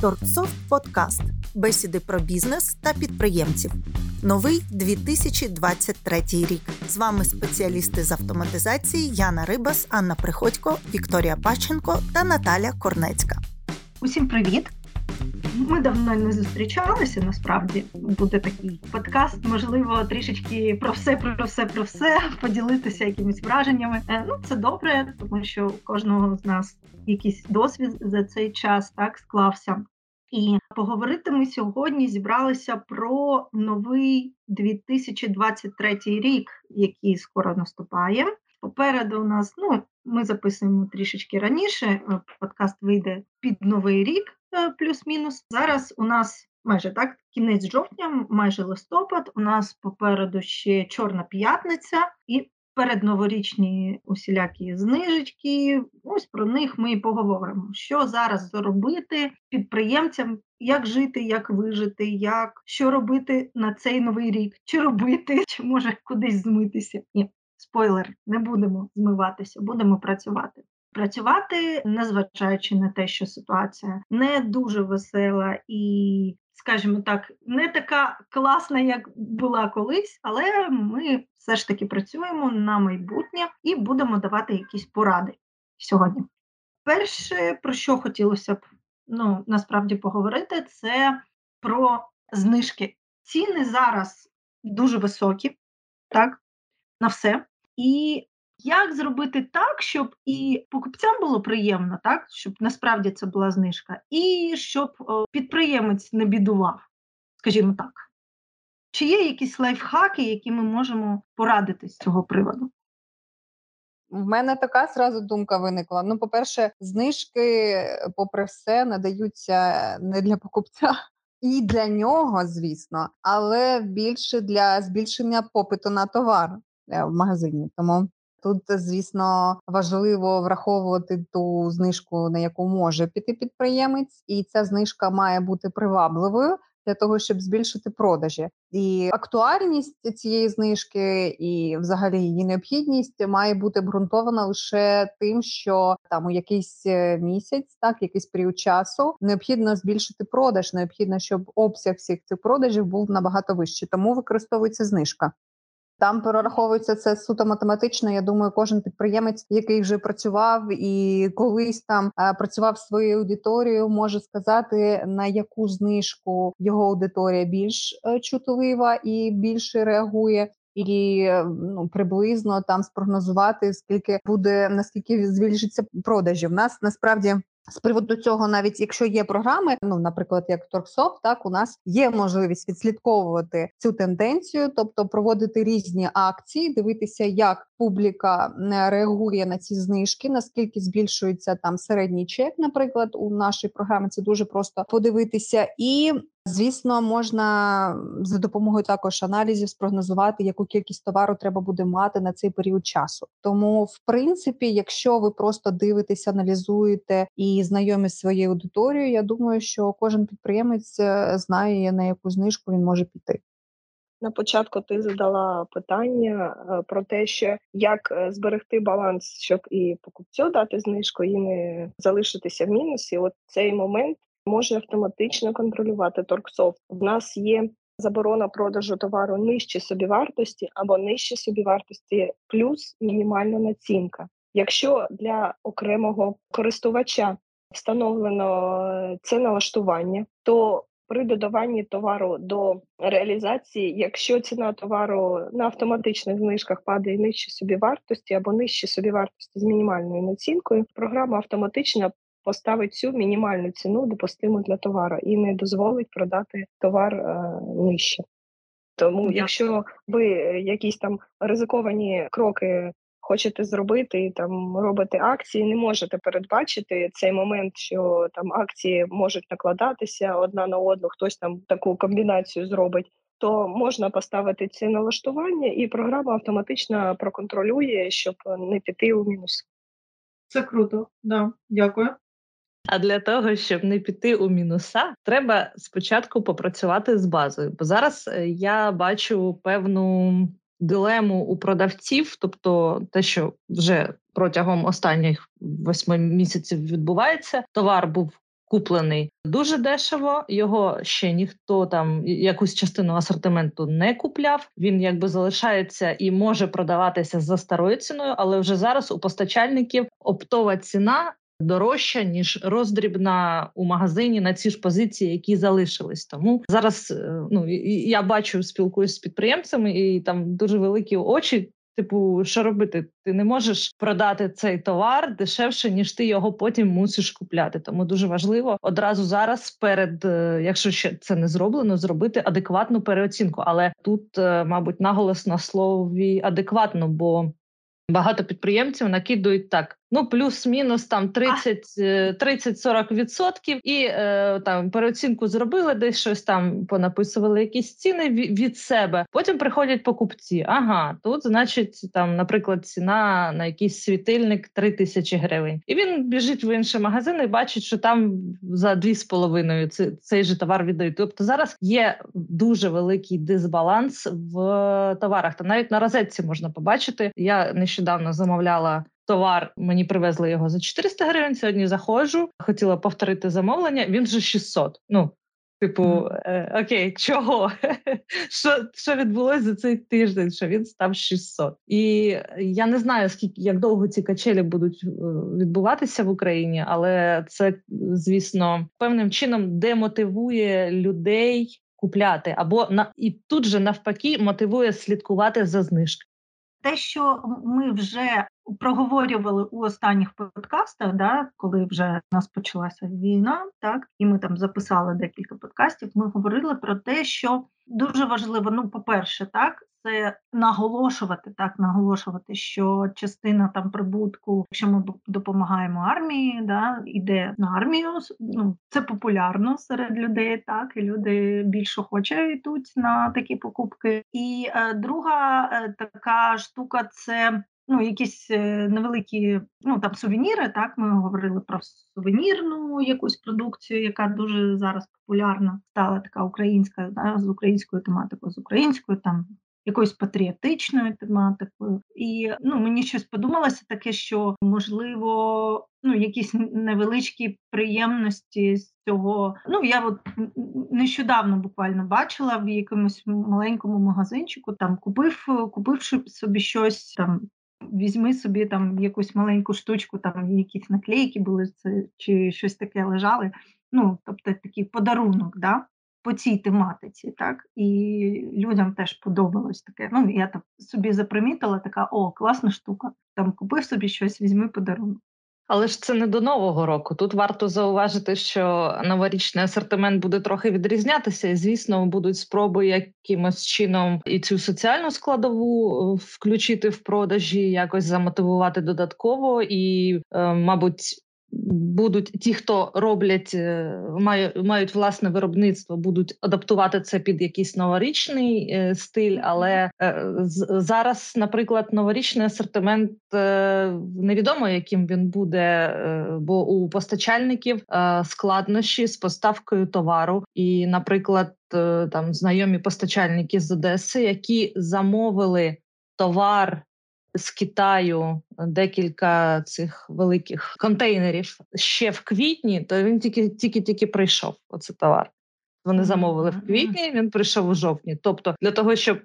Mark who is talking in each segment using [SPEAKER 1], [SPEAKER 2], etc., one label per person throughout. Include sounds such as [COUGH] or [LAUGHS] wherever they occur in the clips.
[SPEAKER 1] Торксофт Подкаст. Бесіди про бізнес та підприємців. Новий 2023 рік. З вами спеціалісти з автоматизації Яна Рибас, Анна Приходько, Вікторія Паченко та Наталя Корнецька.
[SPEAKER 2] Усім привіт! Ми давно не зустрічалися. Насправді буде такий подкаст. Можливо, трішечки про все, про все, про все поділитися якимись враженнями. Е, ну це добре, тому що у кожного з нас якийсь досвід за цей час так склався. І поговорити ми сьогодні зібралися про новий 2023 рік, який скоро наступає. Попереду у нас ну ми записуємо трішечки раніше. Е, подкаст вийде під новий рік, плюс-мінус. Зараз у нас майже так кінець жовтня, майже листопад. У нас попереду ще Чорна п'ятниця і передноворічні усілякі знижечки. Ось про них ми і поговоримо. Що зараз зробити підприємцям, як жити, як вижити, як що робити на цей новий рік, чи робити, [LAUGHS] чи може кудись змитися. Ні, спойлер, не будемо змиватися, будемо працювати. Працювати, незважаючи на те, що ситуація не дуже весела і, скажімо так, не така класна, як була колись, але ми все ж таки працюємо на майбутнє і будемо давати якісь поради сьогодні. Перше, про що хотілося б ну, насправді поговорити, це про знижки. Ціни зараз дуже високі, так, на все. І як зробити так, щоб і покупцям було приємно, так щоб насправді це була знижка, і щоб підприємець не бідував, скажімо так. Чи є якісь лайфхаки, які ми можемо порадити з цього приводу?
[SPEAKER 3] В мене така зразу думка виникла. Ну, по-перше, знижки, попри все, надаються не для покупця і для нього, звісно, але більше для збільшення попиту на товар е, в магазині. Тому тут, звісно, важливо враховувати ту знижку, на яку може піти підприємець, і ця знижка має бути привабливою для того, щоб збільшити продажі. І актуальність цієї знижки, і взагалі її необхідність має бути обґрунтована лише тим, що там у якийсь е, місяць, так якийсь період часу, необхідно збільшити продаж. Необхідно, щоб обсяг всіх цих продажів був набагато вищий. Тому використовується знижка. Там прораховується це суто математично. Я думаю, кожен підприємець, який вже працював і колись там а, працював своєю аудиторією, може сказати на яку знижку його аудиторія більш е, чутлива і більше реагує. І ну приблизно там спрогнозувати скільки буде наскільки збільшиться продажі. В нас насправді з приводу цього, навіть якщо є програми, ну наприклад, як Торксоп, так у нас є можливість відслідковувати цю тенденцію, тобто проводити різні акції, дивитися, як публіка реагує на ці знижки, наскільки збільшується там середній чек, наприклад, у нашій програмі. Це дуже просто подивитися, і звісно, можна за допомогою також аналізів спрогнозувати, яку кількість товару треба буде мати на цей період часу. Тому, в принципі, якщо ви просто дивитеся, аналізуєте і знайомі з своєю аудиторією, я думаю, що кожен підприємець е, знає на яку знижку він може піти.
[SPEAKER 4] На початку ти задала питання е, про те, що як е, зберегти баланс, щоб і покупцю дати знижку, і не залишитися в мінусі. От цей момент може автоматично контролювати торксофт. В нас є заборона продажу товару нижче собівартості або нижче собівартості, плюс мінімальна націнка. Якщо для окремого користувача встановлено е, це налаштування, то при додаванні товару до реалізації, якщо ціна товару на автоматичних знижках падає нижче собівартості або нижче собівартості з мінімальною націнкою, програма автоматично поставить цю мінімальну ціну допустиму для товару і не дозволить продати товар е, нижче. Тому, якщо ви якісь там ризиковані кроки хочете зробити і там робите акції, не можете передбачити цей момент, що там акції можуть накладатися одна на одну, хтось там таку комбінацію зробить. То можна поставити ці налаштування, і програма автоматично проконтролює, щоб не піти у мінус.
[SPEAKER 2] Це круто, да, дякую.
[SPEAKER 5] А для того, щоб не піти у мінуса, треба спочатку попрацювати з базою. Бо зараз е, я бачу певну дилему у продавців, тобто те, що вже протягом останніх восьми місяців відбувається, товар був куплений дуже дешево. Його ще ніхто там якусь частину асортименту не купляв. Він якби залишається і може продаватися за старою ціною, але вже зараз у постачальників оптова ціна. Дорожча ніж роздрібна у магазині на ці ж позиції, які залишились. Тому зараз е, ну я бачу, спілкуюсь з підприємцями, і там дуже великі очі Типу, що робити? Ти не можеш продати цей товар дешевше, ніж ти його потім мусиш купляти. Тому дуже важливо одразу зараз, перед е, якщо ще це не зроблено, зробити адекватну переоцінку. Але тут, е, мабуть, наголос на слові адекватно, бо багато підприємців накидують так: ну плюс-мінус там 30-40 відсотків, і е, там переоцінку зробили, десь щось там понаписували якісь ціни від себе. Потім приходять покупці. Ага, тут значить там, наприклад, ціна на якийсь світильник 3 тисячі гривень, і він біжить в інший магазин і бачить, що там за 2,5 цей, цей же товар віддають. Тобто зараз є дуже великий дисбаланс в товарах. Та навіть на розетці можна побачити. Я нещодавно замовляла товар. Мені привезли його за 400 гривень. Сьогодні заходжу, хотіла повторити замовлення. Він вже 600. Ну типу, е, окей, чого? [LAUGHS] Що що відбулося за цей тиждень? Що він став 600? І я не знаю, скільки як довго ці качелі будуть е, відбуватися в Україні, але це, звісно, певним чином демотивує людей. Купляти або на і тут же навпаки мотивує слідкувати за знижками.
[SPEAKER 2] Те, що ми вже проговорювали у останніх подкастах, да, коли вже у нас почалася війна, так і ми там записали декілька подкастів. Ми говорили про те, що дуже важливо, ну, по-перше, так. Це наголошувати так, наголошувати, що частина там прибутку, якщо ми допомагаємо армії, да іде на армію. Ну це популярно серед людей, так і люди більше хоче йдуть на такі покупки. І е, друга е, така штука це ну, якісь е, невеликі ну, там сувеніри. Так, Ми говорили про сувенірну якусь продукцію, яка дуже зараз популярна, стала така українська, да, з українською тематикою, з українською там. Якоюсь патріотичною тематикою, і ну мені щось подумалося таке, що можливо, ну якісь невеличкі приємності з цього. Ну я от нещодавно буквально бачила в якомусь маленькому магазинчику, там купив, купивши собі щось там Візьми собі там якусь маленьку штучку, там якісь наклейки були чи щось таке лежали. Ну, тобто такий подарунок, да, по цій тематиці, так, і людям теж подобалось таке. Ну, я так собі запримітила, така о, класна штука. Там купив собі щось, візьми подарунок.
[SPEAKER 5] Але ж це не до нового року. Тут варто зауважити, що новорічний асортимент буде трохи відрізнятися, і звісно, будуть спроби якимось чином і цю соціальну складову е, включити в продажі, якось замотивувати додатково і, е, мабуть будуть ті, хто роблять, е, мають мають власне виробництво, будуть адаптувати це під якийсь новорічний е, стиль. Але е, зараз, наприклад, новорічний асортимент невідомо, яким він буде, бо у постачальників складнощі з поставкою товару, і, наприклад, там знайомі постачальники з Одеси, які замовили товар з Китаю декілька цих великих контейнерів ще в квітні, то він тільки тільки тільки прийшов. Оце товар. Вони замовили в квітні. Він прийшов у жовтні. Тобто, для того, щоб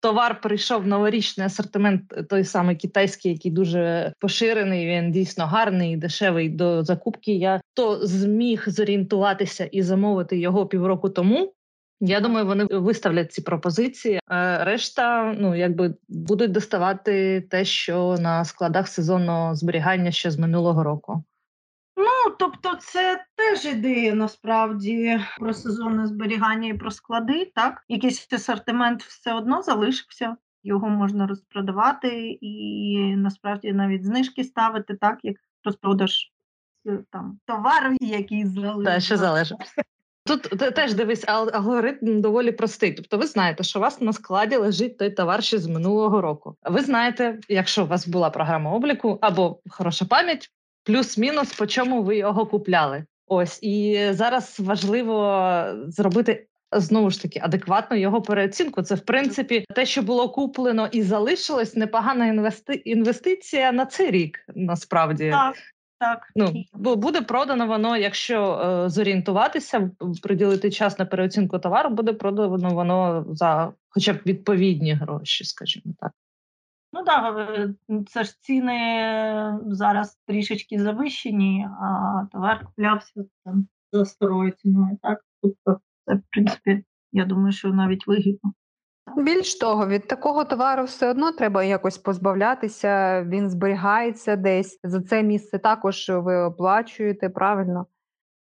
[SPEAKER 5] товар прийшов новорічний асортимент, той самий китайський, який дуже поширений. Він дійсно гарний, дешевий до закупки. Я то зміг зорієнтуватися і замовити його півроку тому. Я думаю, вони виставлять ці пропозиції. Решта, ну якби будуть доставати те, що на складах сезонного зберігання ще з минулого року.
[SPEAKER 2] Ну, тобто, це теж ідея насправді про сезонне зберігання і про склади. Так, якийсь асортимент все одно залишився. Його можна розпродавати і насправді навіть знижки ставити, так як розпродаж е, там товару, який залишився.
[SPEAKER 5] Те, що залишився. Тут теж дивись, алгоритм доволі простий. Тобто, ви знаєте, що у вас на складі лежить той товар ще з минулого року. Ви знаєте, якщо у вас була програма обліку або хороша пам'ять, плюс-мінус, по чому ви його купляли. Ось і зараз важливо зробити. Знову ж таки, адекватно його переоцінку. Це в принципі те, що було куплено і залишилось непогана інвести... інвестиція на цей рік. Насправді
[SPEAKER 2] так. Так.
[SPEAKER 5] Ну бо буде продано воно, якщо е, зорієнтуватися, приділити час на переоцінку товару, буде продано воно за хоча б відповідні гроші, скажімо так.
[SPEAKER 2] Ну так, це ж ціни зараз трішечки завищені, а товар куплявся там за старою ціною. Так, тобто, це в принципі, я думаю, що навіть вигідно.
[SPEAKER 3] Більш того, від такого товару все одно треба якось позбавлятися. Він зберігається десь за це місце. Також ви оплачуєте правильно.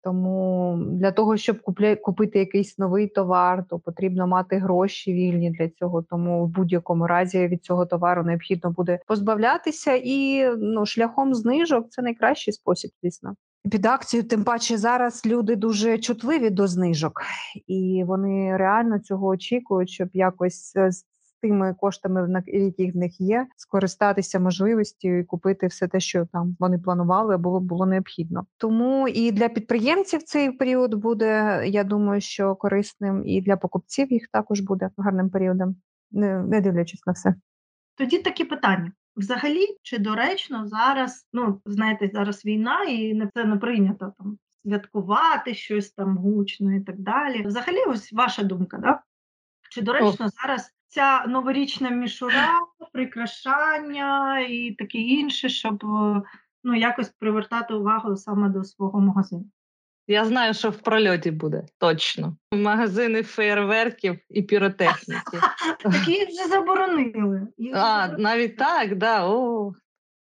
[SPEAKER 3] Тому для того, щоб купля... купити якийсь новий товар, то потрібно мати гроші вільні для цього. Тому в будь-якому разі від цього товару необхідно буде позбавлятися, і ну шляхом знижок це найкращий спосіб, звісно. Під акцію, тим паче зараз люди дуже чутливі до знижок, і вони реально цього очікують, щоб якось е, з тими коштами, які в них є, скористатися можливістю і купити все те, що там вони планували, було було необхідно. Тому і для підприємців цей період буде. Я думаю, що корисним, і для покупців їх також буде гарним періодом, не, не дивлячись на все.
[SPEAKER 2] Тоді такі питання. Взагалі, чи доречно зараз, ну знаєте, зараз війна, і не це не прийнято там святкувати щось там гучно і так далі. Взагалі, ось ваша думка, да? Чи доречно О. зараз ця новорічна мішура, прикрашання і таке інше, щоб ну якось привертати увагу саме до свого магазину?
[SPEAKER 5] Я знаю, що в прольоті буде точно. Магазини фейерверків і піротехніки. [LAUGHS]
[SPEAKER 2] Такі вже заборонили.
[SPEAKER 5] А, навіть так, да. О.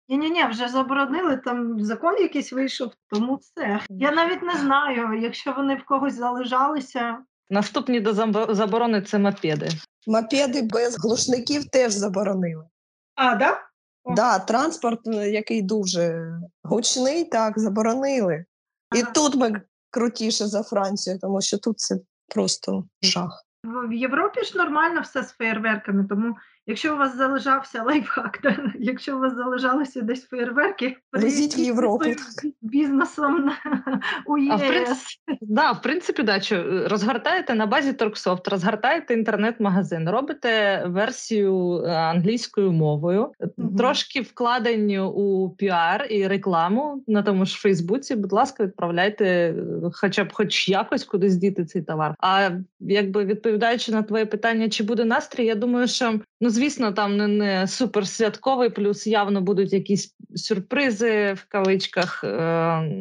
[SPEAKER 2] Ні, ні, ні, вже заборонили. Там закон якийсь вийшов, тому все. Я навіть не знаю, якщо вони в когось залежалися.
[SPEAKER 5] Наступні до заборони це мопеди.
[SPEAKER 4] Мопеди без глушників теж заборонили.
[SPEAKER 2] А, да?
[SPEAKER 4] Да, транспорт, який дуже гучний, так заборонили. І тут ми крутіше за Францію, тому що тут це просто жах.
[SPEAKER 2] В Європі ж нормально все з феєрверками, тому якщо у вас залежався лайфхак, то якщо у вас залежалися десь феєрверки,
[SPEAKER 4] везіть в Європу
[SPEAKER 2] бізнесом у ЄС.
[SPEAKER 5] А в принципі, да, в принципі, да, що е, розгортаєте на базі Торксофт, розгортаєте інтернет-магазин, робите версію е, англійською мовою, угу. трошки вкладені у піар і рекламу на тому ж Фейсбуці. Будь ласка, відправляйте, хоча б хоч якось кудись діти цей товар. А якби відповідаючи на твоє питання, чи буде настрій, я думаю, що ну звісно, там не, не супер святковий, плюс явно будуть якісь сюрпризи в кавичках е,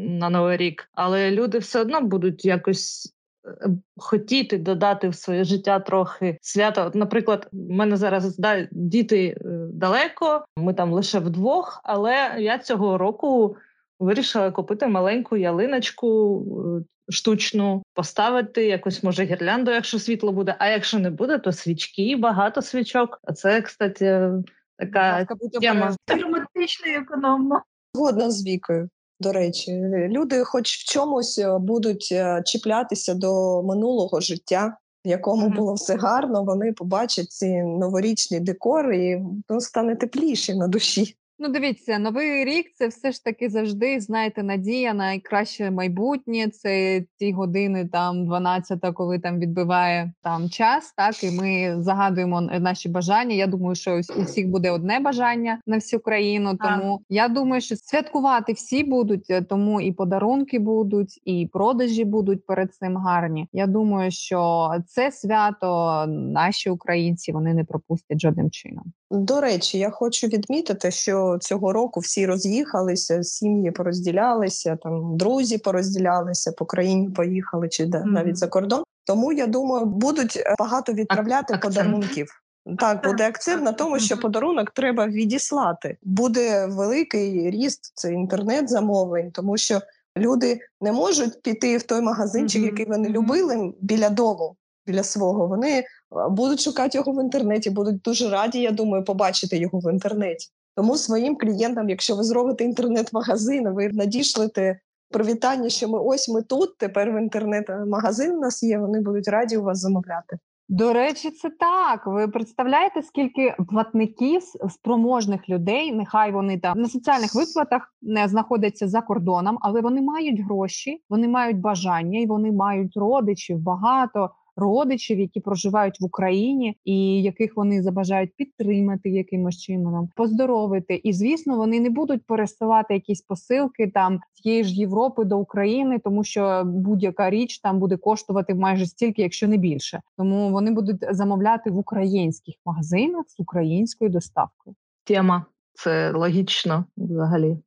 [SPEAKER 5] на новий рік, але люди все одно будуть якось. Е, хотіти додати в своє життя трохи свята. От, наприклад, в мене зараз да, діти е, далеко, ми там лише вдвох, але я цього року вирішила купити маленьку ялиночку е, штучну, поставити якось, може, гірлянду, якщо світло буде. А якщо не буде, то свічки, багато свічок. А це, кстати, така тема.
[SPEAKER 2] романтично і економно.
[SPEAKER 4] Згодна з вікою. До речі, люди, хоч в чомусь е, будуть е, чіплятися до минулого життя, в якому mm-hmm. було все гарно, вони побачать ці новорічні декори і ну, стане тепліше на душі.
[SPEAKER 3] Ну, дивіться, новий рік це все ж таки завжди, знаєте, надія на найкраще майбутнє. Це ті години, там 12, коли там відбиває там час. Так і ми загадуємо наші бажання. Я думаю, що у всіх буде одне бажання на всю країну. Тому а. я думаю, що святкувати всі будуть, е, тому і подарунки будуть, і продажі будуть перед цим гарні. Я думаю, що це свято наші українці вони не пропустять жодним чином.
[SPEAKER 4] До речі, я хочу відмітити, що цього року всі роз'їхалися, сім'ї порозділялися, там друзі порозділялися, по країні поїхали чи mm-hmm. навіть за кордон. Тому я думаю, будуть е, багато відправляти акцент. подарунків. Так, буде акцент на тому, що подарунок треба відіслати. Буде великий ріст це інтернет замовлень, тому що люди не можуть піти в той магазинчик, mm-hmm. який вони любили біля дому біля свого, вони будуть шукати його в інтернеті, будуть дуже раді, я думаю, побачити його в інтернеті. Тому своїм клієнтам, якщо ви зробите інтернет-магазин, ви надішлете привітання, що ми ось ми тут. Тепер в інтернет-магазин у нас є. Вони будуть раді у вас замовляти.
[SPEAKER 3] До речі, це так. Ви представляєте, скільки платників спроможних людей, нехай вони там на соціальних виплатах не знаходяться за кордоном, але вони мають гроші, вони мають бажання і вони мають родичів багато родичів, які проживають в Україні, і яких вони забажають підтримати якимось чином, поздоровити. І звісно, вони не будуть пересилати якісь посилки там з тієї ж Європи до України, тому що будь-яка річ там буде коштувати майже стільки, якщо не більше. Тому вони будуть замовляти в українських магазинах з українською доставкою.
[SPEAKER 5] Тема це логічно взагалі.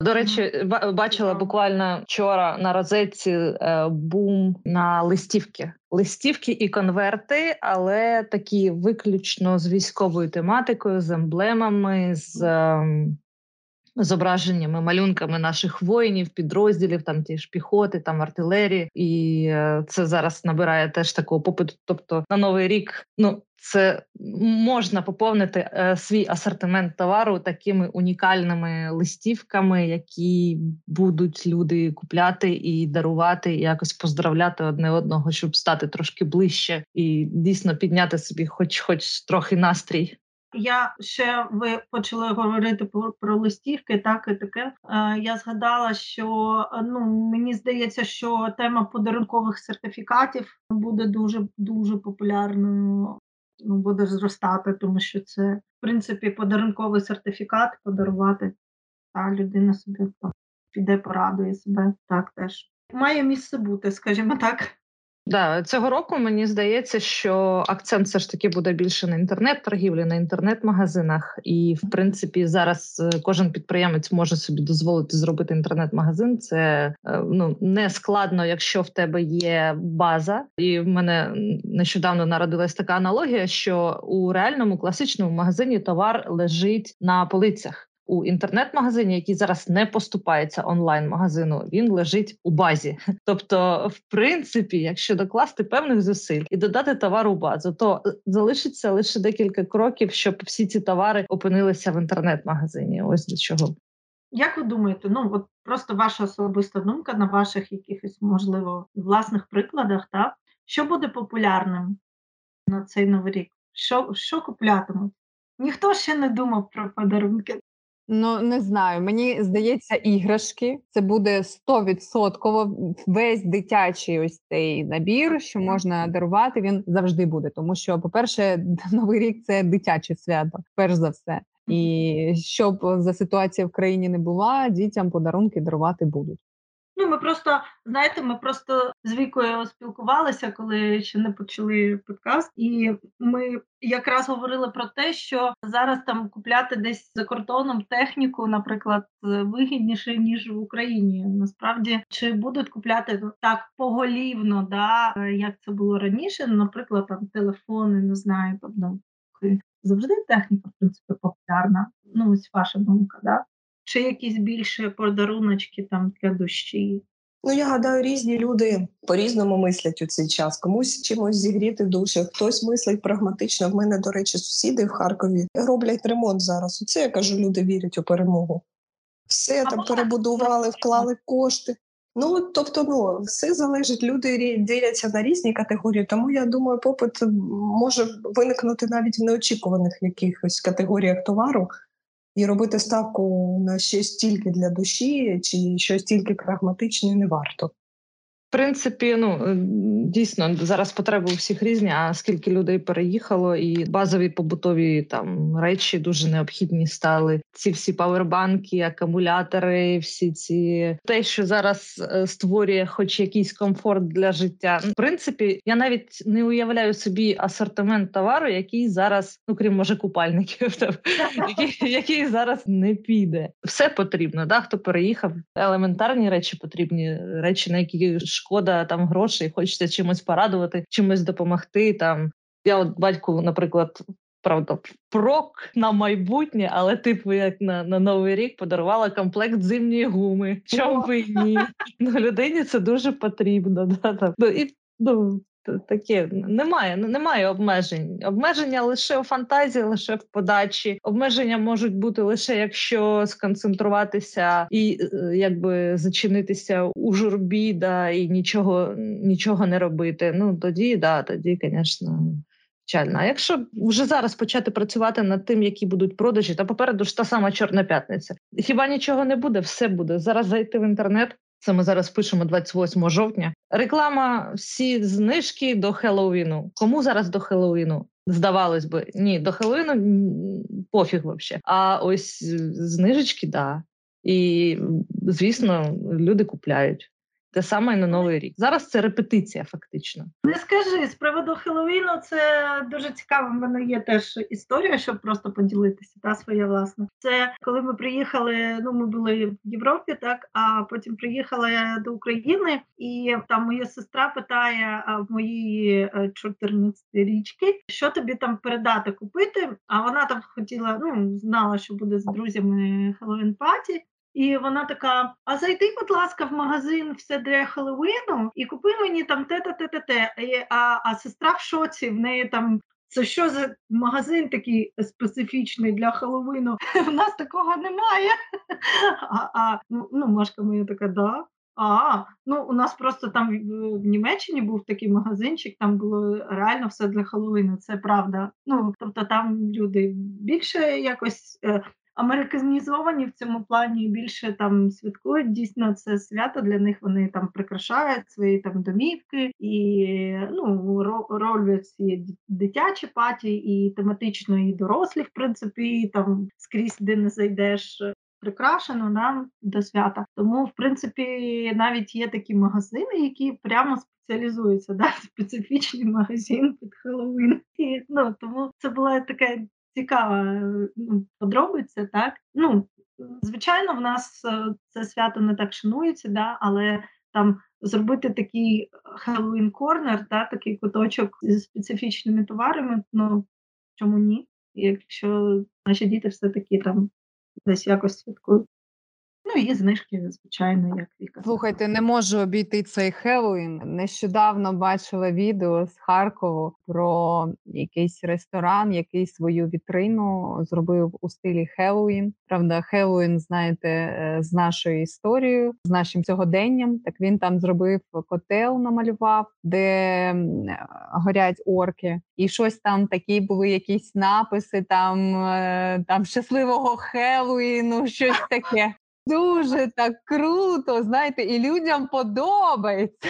[SPEAKER 5] До речі, бачила буквально вчора на розетці е, бум на листівки. Листівки і конверти, але такі виключно з військовою тематикою, з емблемами, з ем, зображеннями, малюнками наших воїнів, підрозділів, там ті ж піхоти, там артилерії, і е, це зараз набирає теж такого попиту. Тобто на новий рік, ну це можна поповнити е, свій асортимент товару такими унікальними листівками, які будуть люди купляти і дарувати, і якось поздравляти одне одного, щоб стати трошки ближче і дійсно підняти собі, хоч хоч трохи настрій.
[SPEAKER 2] Я ще ви почали говорити про, про листівки, так і таке. Е, я згадала, що ну мені здається, що тема подарункових сертифікатів буде дуже дуже популярною. Ну, буде зростати, тому що це в принципі подарунковий сертифікат подарувати. Та людина собі там, піде, порадує себе. Так теж має місце бути, скажімо так.
[SPEAKER 5] Да, цього року мені здається, що акцент все ж таки буде більше на інтернет-торгівлі, на інтернет-магазинах. І в принципі, зараз е, кожен підприємець може собі дозволити зробити інтернет-магазин. Це е, ну не складно, якщо в тебе є база. І в мене нещодавно народилась така аналогія, що у реальному класичному магазині товар лежить на полицях у інтернет-магазині, який зараз не поступається онлайн-магазину, він лежить у базі. [LAUGHS] Тобто, в принципі, якщо докласти певних зусиль і додати товар у базу, то е, залишиться лише декілька кроків, щоб всі ці товари опинилися в інтернет-магазині. Ось до чого.
[SPEAKER 2] Як ви думаєте, ну от просто ваша особиста думка на ваших якихось, можливо, власних прикладах, так? Що буде популярним на цей новий рік? Що що куплятимуть? Ніхто ще не думав про подарунки.
[SPEAKER 3] Ну не знаю. Мені здається, іграшки це буде стовідсотково весь дитячий ось цей набір, що можна дарувати. Він завжди буде. Тому що, по-перше, [LAUGHS] новий рік це дитяче свято, перш за все. І щоб за ситуація в країні не була, дітям подарунки дарувати будуть.
[SPEAKER 2] Ну, ми просто знаєте, ми просто з вікою спілкувалися, коли ще не почали подкаст, і ми якраз говорили про те, що зараз там купляти десь за кордоном техніку, наприклад, вигідніше ніж в Україні. Насправді чи будуть купляти так поголівно, да як це було раніше? Наприклад, там телефони, не знаю, тобто завжди техніка в принципі популярна. Ну ось ваша думка, да чи якісь більше подаруночки там для душі?
[SPEAKER 4] Ну, я гадаю, різні люди по-різному мислять у цей час. Комусь чимось зігріти душі, хтось мислить прагматично. В мене, до речі, сусіди в Харкові роблять ремонт зараз. Оце я кажу, люди вірять у перемогу. Все там перебудували, вклали кошти. Ну тобто, ну все залежить. Люди діляться на різні категорії. Тому я думаю, попит може виникнути навіть в неочікуваних якихось категоріях товару і робити ставку на щось тільки для душі, чи щось тільки прагматичне не варто
[SPEAKER 5] принципі, ну е, дійсно зараз потреби у всіх різні. А скільки людей переїхало, і базові побутові там речі дуже необхідні стали. Ці всі павербанки, акумулятори, всі ці те, що зараз е, створює, хоч якийсь комфорт для життя. В принципі, я навіть не уявляю собі асортимент товару, який зараз, ну крім може купальників, [LAUGHS] який, який зараз не піде. Все потрібно. Да, хто переїхав, елементарні речі потрібні, речі, на які шкода там грошей, хочеться чимось порадувати, чимось допомогти. Там я от батьку, наприклад. Правда, прок на майбутнє, але типу, як на на новий рік подарувала комплект зимньої гуми. Чому ви ні? Ну, людині це дуже потрібно. Да, там. Ну, і ну, таке немає, немає обмежень. Обмеження лише у фантазії, лише в подачі. Обмеження можуть бути лише якщо сконцентруватися і е, якби зачинитися у журбі, да і нічого нічого не робити. Ну тоді да, тоді, звісно. Печально. А якщо вже зараз почати працювати над тим, які будуть продажі, та попереду ж та сама чорна п'ятниця. Хіба нічого не буде? Все буде зараз. Зайти в інтернет, Це ми зараз пишемо 28 жовтня. Реклама всі знижки до Хеллоуіну. Кому зараз до Хеллоуіну? Здавалось би, ні, до Хеллоуіну пофіг вообще. А ось е, знижечки, да. І звісно, люди купляють. Те саме і на новий рік. Зараз це репетиція, фактично.
[SPEAKER 2] Не скажи з приводу Хеллоуіну, це дуже цікаво. В мене є теж історія, щоб просто поділитися. Та своя власна. Це коли ми приїхали. Ну ми були в Європі, так а потім приїхала я до України, і там моя сестра питає в моїй 14-річки, що тобі там передати купити. А вона там хотіла, ну знала, що буде з друзями Хеллоуін паті. І вона така: а зайди, будь ласка, в магазин все для Хеллоуіну і купи мені там те, те, те, те. А, а сестра в шоці, в неї там. Це що за магазин такий специфічний для Хеллоуіну? [LAUGHS] У нас такого немає. А, а ну, Машка моя така, да. А, ну у нас просто там в, Німеччині був такий магазинчик, там було реально все для Хеллоуіну, це правда. Ну, тобто там люди більше якось. Американізовані в цьому плані більше там святкують. Дійсно, це свято для них. Вони там прикрашають свої там домівки і ну роблять дитячі паті, і тематично, і дорослі, в принципі, і там скрізь де не зайдеш. Прикрашено нам до свята. Тому, в принципі, навіть є такі магазини, які прямо спеціалізуються, да? [LAUGHS] специфічний магазин під Хеллоуін. І, ну, Тому це була така цікава ну, подробиця, так? Ну, звичайно, в нас е, це свято не так шанується, да, але там зробити такий Halloween корнер, да, такий куточок зі специфічними товарами, ну чому ні? Якщо наші діти все-таки там десь якось святкують. Ну, є знижки, звичайно, як Віка.
[SPEAKER 3] Слухайте, не можу обійти цей Хеллоуін. Нещодавно бачила відео з Харкову про якийсь ресторан, який свою вітрину зробив у стилі Хеллоуін. Правда, Хеллоуін, знаєте, е, з нашою історією, з нашим сьогоденням. Так він там зробив котел, намалював, де горять орки, і щось там такі були якісь написи, там е, там щасливого Хеллоуіну, щось таке. Дуже так круто, знаєте, і людям подобається.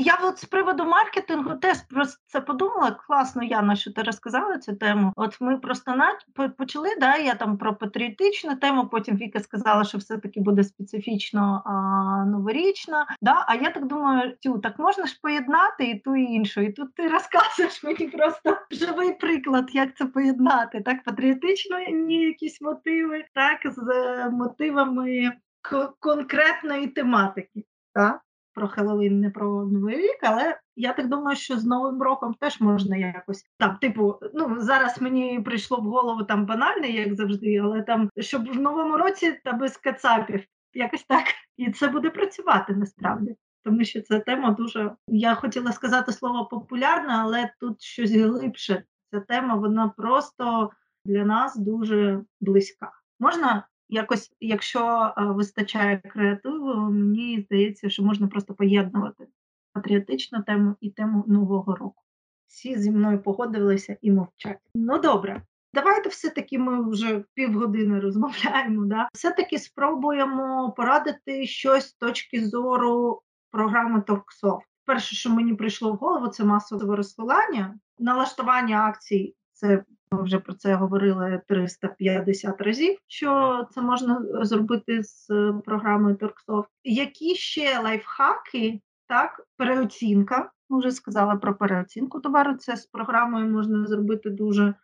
[SPEAKER 2] Я от з приводу маркетингу теж про це подумала. Класно, Яна, що ти розказала цю тему. От ми просто на почали, да, я там про патріотичну тему, потім Віка сказала, що все-таки буде специфічно а, новорічна. Да? А я так думаю, тю, так можна ж поєднати і ту, і іншу. І тут ти розказуєш мені просто живий приклад, як це поєднати. Так, патріотичні якісь мотиви, так, з мотивами конкретної тематики. Так? Про Хеллоуін, не про Новий рік, але я так думаю, що з Новим роком теж можна якось там, типу, ну зараз мені прийшло в голову там банальне, як завжди, але там щоб в новому році та без кацапів, якось так, і це буде працювати насправді. Тому що ця тема дуже. Я хотіла сказати слово популярна, але тут щось глибше. Ця тема вона просто для нас дуже близька. Можна якось, якщо е, вистачає креативу, мені здається, що можна просто поєднувати патріотичну тему і тему нового року. Всі зі мною погодилися і мовчать. Ну добре, давайте все-таки ми вже півгодини розмовляємо. Да? Все-таки спробуємо порадити щось з точки зору програми TalkSoft. Перше, що мені прийшло в голову, це масове розсилання, налаштування акцій. Це ми вже про це говорили 350 разів, що це можна зробити з програмою Торксофт. Які ще лайфхаки, так, переоцінка. Ми вже сказали про переоцінку товару. Це з програмою можна зробити дуже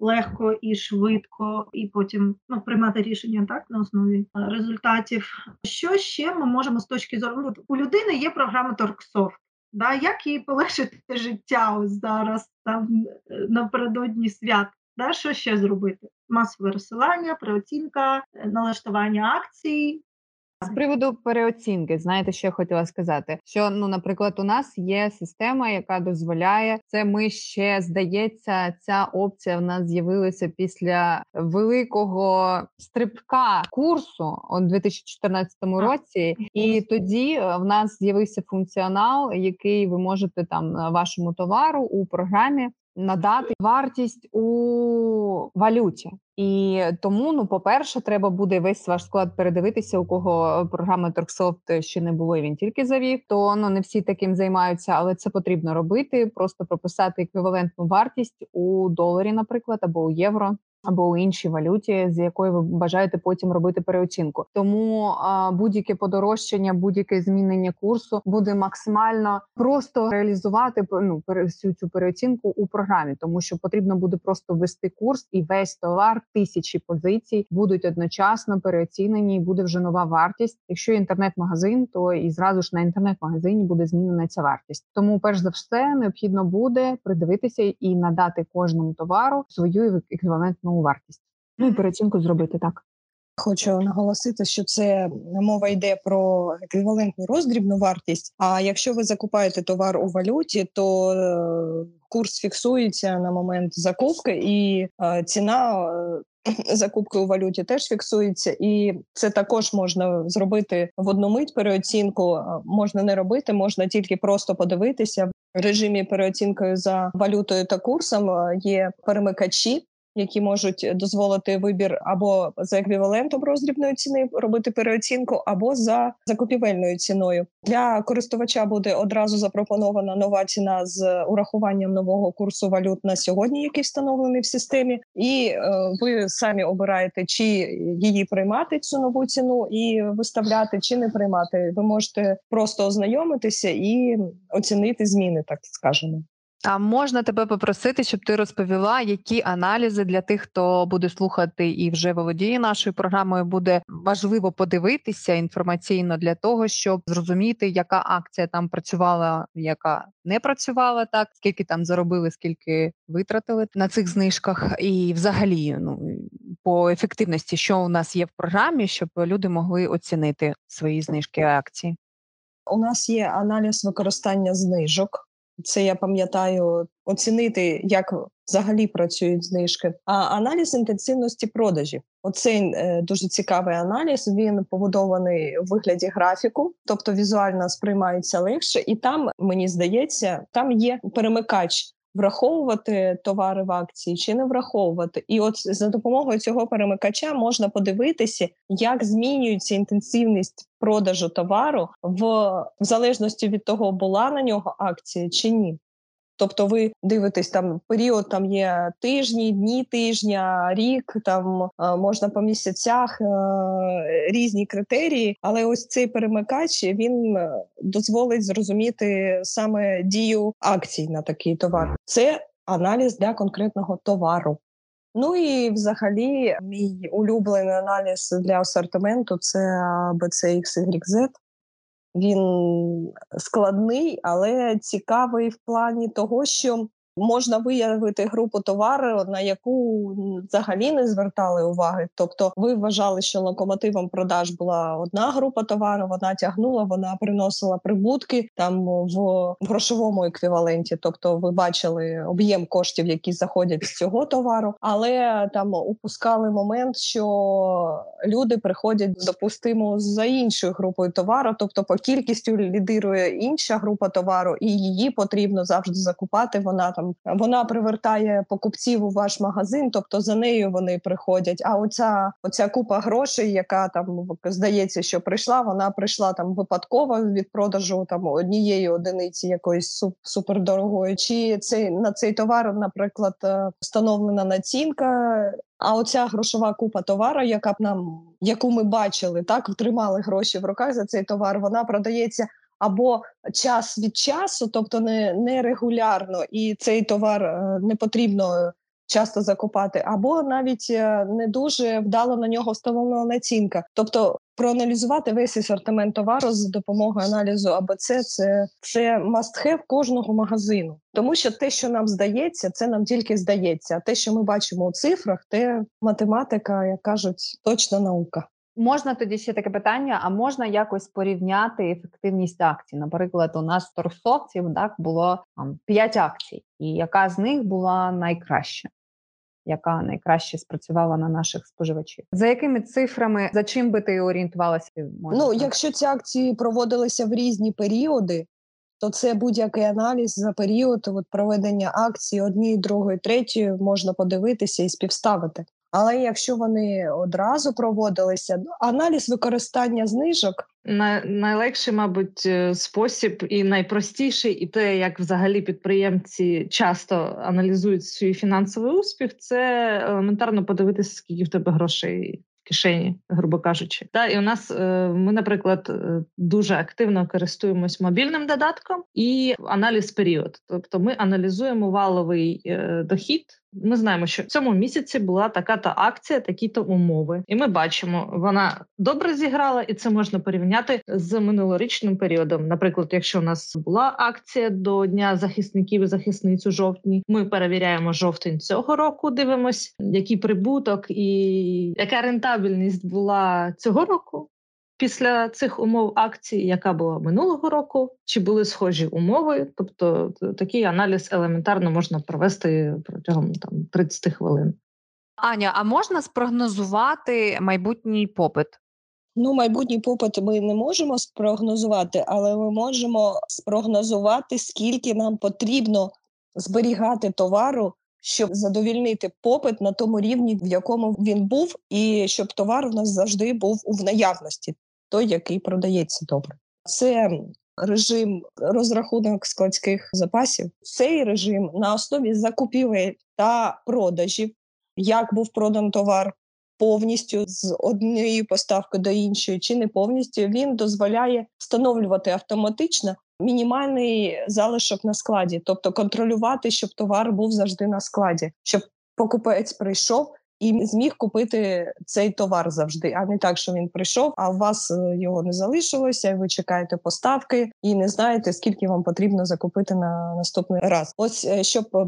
[SPEAKER 2] легко і швидко, і потім ну, приймати рішення так на основі результатів. Що ще ми можемо з точки зору ну, у людини є програма Торксофт. Да, Як їй полегшити [LAUGHS] життя ось зараз там е, напередодні свят? Да, Що ще зробити? Масове розсилання, переоцінка, е, налаштування акцій,
[SPEAKER 3] з приводу переоцінки, знаєте, що я хотіла сказати? Що ну, наприклад, у нас є система, яка дозволяє це. Ми ще здається, ця опція в нас з'явилася після великого стрибка курсу у 2014 році, і тоді е, в нас з'явився функціонал, який ви можете там вашому товару у програмі надати вартість у валюті. І тому, ну, по-перше, треба буде весь ваш склад передивитися, у кого програми Торксофт ще не було, і він тільки завів. То ну не всі таким займаються, але це потрібно робити. Просто прописати еквівалентну вартість у доларі, наприклад, або у євро або у іншій валюті, з якої ви бажаєте потім робити переоцінку. Тому будь-яке подорожчання, будь-яке змінення курсу буде максимально просто реалізувати ну, всю цю переоцінку у програмі, тому що потрібно буде просто ввести курс, і весь товар тисячі позицій будуть одночасно переоцінені. і Буде вже нова вартість. Якщо інтернет-магазин, то і зразу ж на інтернет-магазині буде змінена ця вартість. Тому, перш за все, необхідно буде придивитися і надати кожному товару свою еквівалентну вартість. Ну і переоцінку зробити так.
[SPEAKER 4] Хочу наголосити, що це мова йде про еквівалентну роздрібну вартість. А якщо ви закупаєте товар у валюті, то е, курс фіксується на момент закупки, і е, ціна е, закупки у валюті теж фіксується, і це також можна зробити в одну мить. Переоцінку можна не робити, можна тільки просто подивитися в режимі переоцінкою за валютою та курсом. Є перемикачі які можуть дозволити вибір або за еквівалентом роздрібної ціни робити переоцінку, або за закупівельною ціною. Для користувача буде одразу запропонована нова ціна з урахуванням нового курсу валют на сьогодні, який встановлений в системі, і е, ви самі обираєте, чи її приймати цю нову ціну і виставляти, чи не приймати. Ви можете просто ознайомитися і оцінити зміни, так скажемо.
[SPEAKER 3] А можна тебе попросити, щоб ти розповіла, які аналізи для тих, хто буде слухати і вже володіє нашою програмою, буде важливо подивитися інформаційно для того, щоб зрозуміти, яка акція там працювала, яка не працювала так, скільки там заробили, скільки витратили на цих знижках, і взагалі ну по ефективності, що у нас є в програмі, щоб люди могли оцінити свої знижки акції.
[SPEAKER 4] У нас є аналіз використання знижок. Це я пам'ятаю оцінити, як взагалі працюють знижки. А аналіз інтенсивності продажів. Оцей е, дуже цікавий аналіз. Він побудований в вигляді графіку, тобто візуально сприймається легше, і там мені здається, там є перемикач враховувати товари в акції чи не враховувати. І от за допомогою цього перемикача можна подивитися, як змінюється інтенсивність продажу товару в, в залежності від того, була на нього акція чи ні. Тобто ви дивитесь там період, там є тижні, дні тижня, рік, там можна по місяцях е, різні критерії, але ось цей перемикач він е, дозволить зрозуміти саме дію акцій на такий товар. Це аналіз для конкретного товару. Ну і взагалі, мій улюблений аналіз для асортименту це BCXYZ. Він складний, але цікавий в плані того, що можна виявити групу товару, на яку взагалі не звертали уваги. Тобто, ви вважали, що локомотивом продаж була одна група товару, вона тягнула, вона приносила прибутки там в грошовому еквіваленті. Тобто, ви бачили об'єм коштів, які заходять з цього товару, але там упускали момент, що люди приходять допустимо за іншою групою товару, тобто по кількістю лідирує інша група товару, і її потрібно завжди закупати. Вона там там вона привертає покупців у ваш магазин, тобто за нею вони приходять. А оця оця купа грошей, яка там здається, що прийшла, вона прийшла там випадково від продажу там однієї одиниці якоїсь супердорогої. Чи цей на цей товар, наприклад, е, встановлена націнка. А оця грошова купа товару, яка б нам яку ми бачили, так втримали гроші в руках за цей товар, вона продається або час від часу, тобто не, не регулярно, і цей товар е, не потрібно часто закупати, або навіть е, не дуже вдало на нього встановлена націнка. Тобто проаналізувати весь асортимент товару з допомогою аналізу АБЦ – це це must-have кожного магазину, тому що те, що нам здається, це нам тільки здається. А те, що ми бачимо у цифрах, те математика, як кажуть, точна наука.
[SPEAKER 3] Можна тоді ще таке питання: а можна якось порівняти ефективність акцій? Наприклад, у нас торгсовців так було там 5 акцій, і яка з них була найкраща? Яка найкраще спрацювала на наших споживачів? За якими цифрами за чим би ти орієнтувалася?
[SPEAKER 4] Ну, якщо ці акції проводилися в різні періоди, то це будь-який аналіз за період от, проведення акції однієї, другої, третьої можна подивитися і співставити. Але якщо вони одразу проводилися, ну, аналіз використання знижок
[SPEAKER 5] На, найлегший, мабуть, е, спосіб і найпростіший, і те, як взагалі підприємці часто аналізують свій фінансовий успіх, це елементарно подивитися, скільки в тебе грошей. Кишені, грубо кажучи, та і у нас е, ми, наприклад, е, дуже активно користуємось мобільним додатком і аналіз період. Тобто, ми аналізуємо валовий дохід. Ми знаємо, що в цьому місяці була така то акція, такі-то умови, і ми бачимо, вона добре зіграла, і це можна порівняти з минулорічним періодом. Наприклад, якщо у нас була акція до дня захисників і захисниць у жовтні, ми перевіряємо жовтень цього року. Дивимось, який прибуток і яка рентабельність була цього року. Після цих умов акції, яка була минулого року, чи були схожі умови? Тобто такий аналіз елементарно можна провести протягом там 30 хвилин.
[SPEAKER 6] Аня, а можна спрогнозувати майбутній попит?
[SPEAKER 4] Ну, майбутній попит ми не можемо спрогнозувати, але ми можемо спрогнозувати, скільки нам потрібно зберігати товару, щоб задовільнити попит на тому рівні, в якому він був, і щоб товар у нас завжди був у наявності, той, який продається добре. Це режим розрахунок складських запасів. Цей режим на основі закупівель та продажів, як був продан товар повністю з однієї поставки до іншої, чи не повністю, він дозволяє встановлювати автоматично мінімальний залишок на складі, тобто контролювати, щоб товар був завжди на складі, щоб покупець прийшов. І зміг купити цей товар завжди, а не так, що він прийшов, а у вас е, його не залишилося. і Ви чекаєте поставки і не знаєте, скільки вам потрібно закупити на наступний раз. Ось е, щоб е,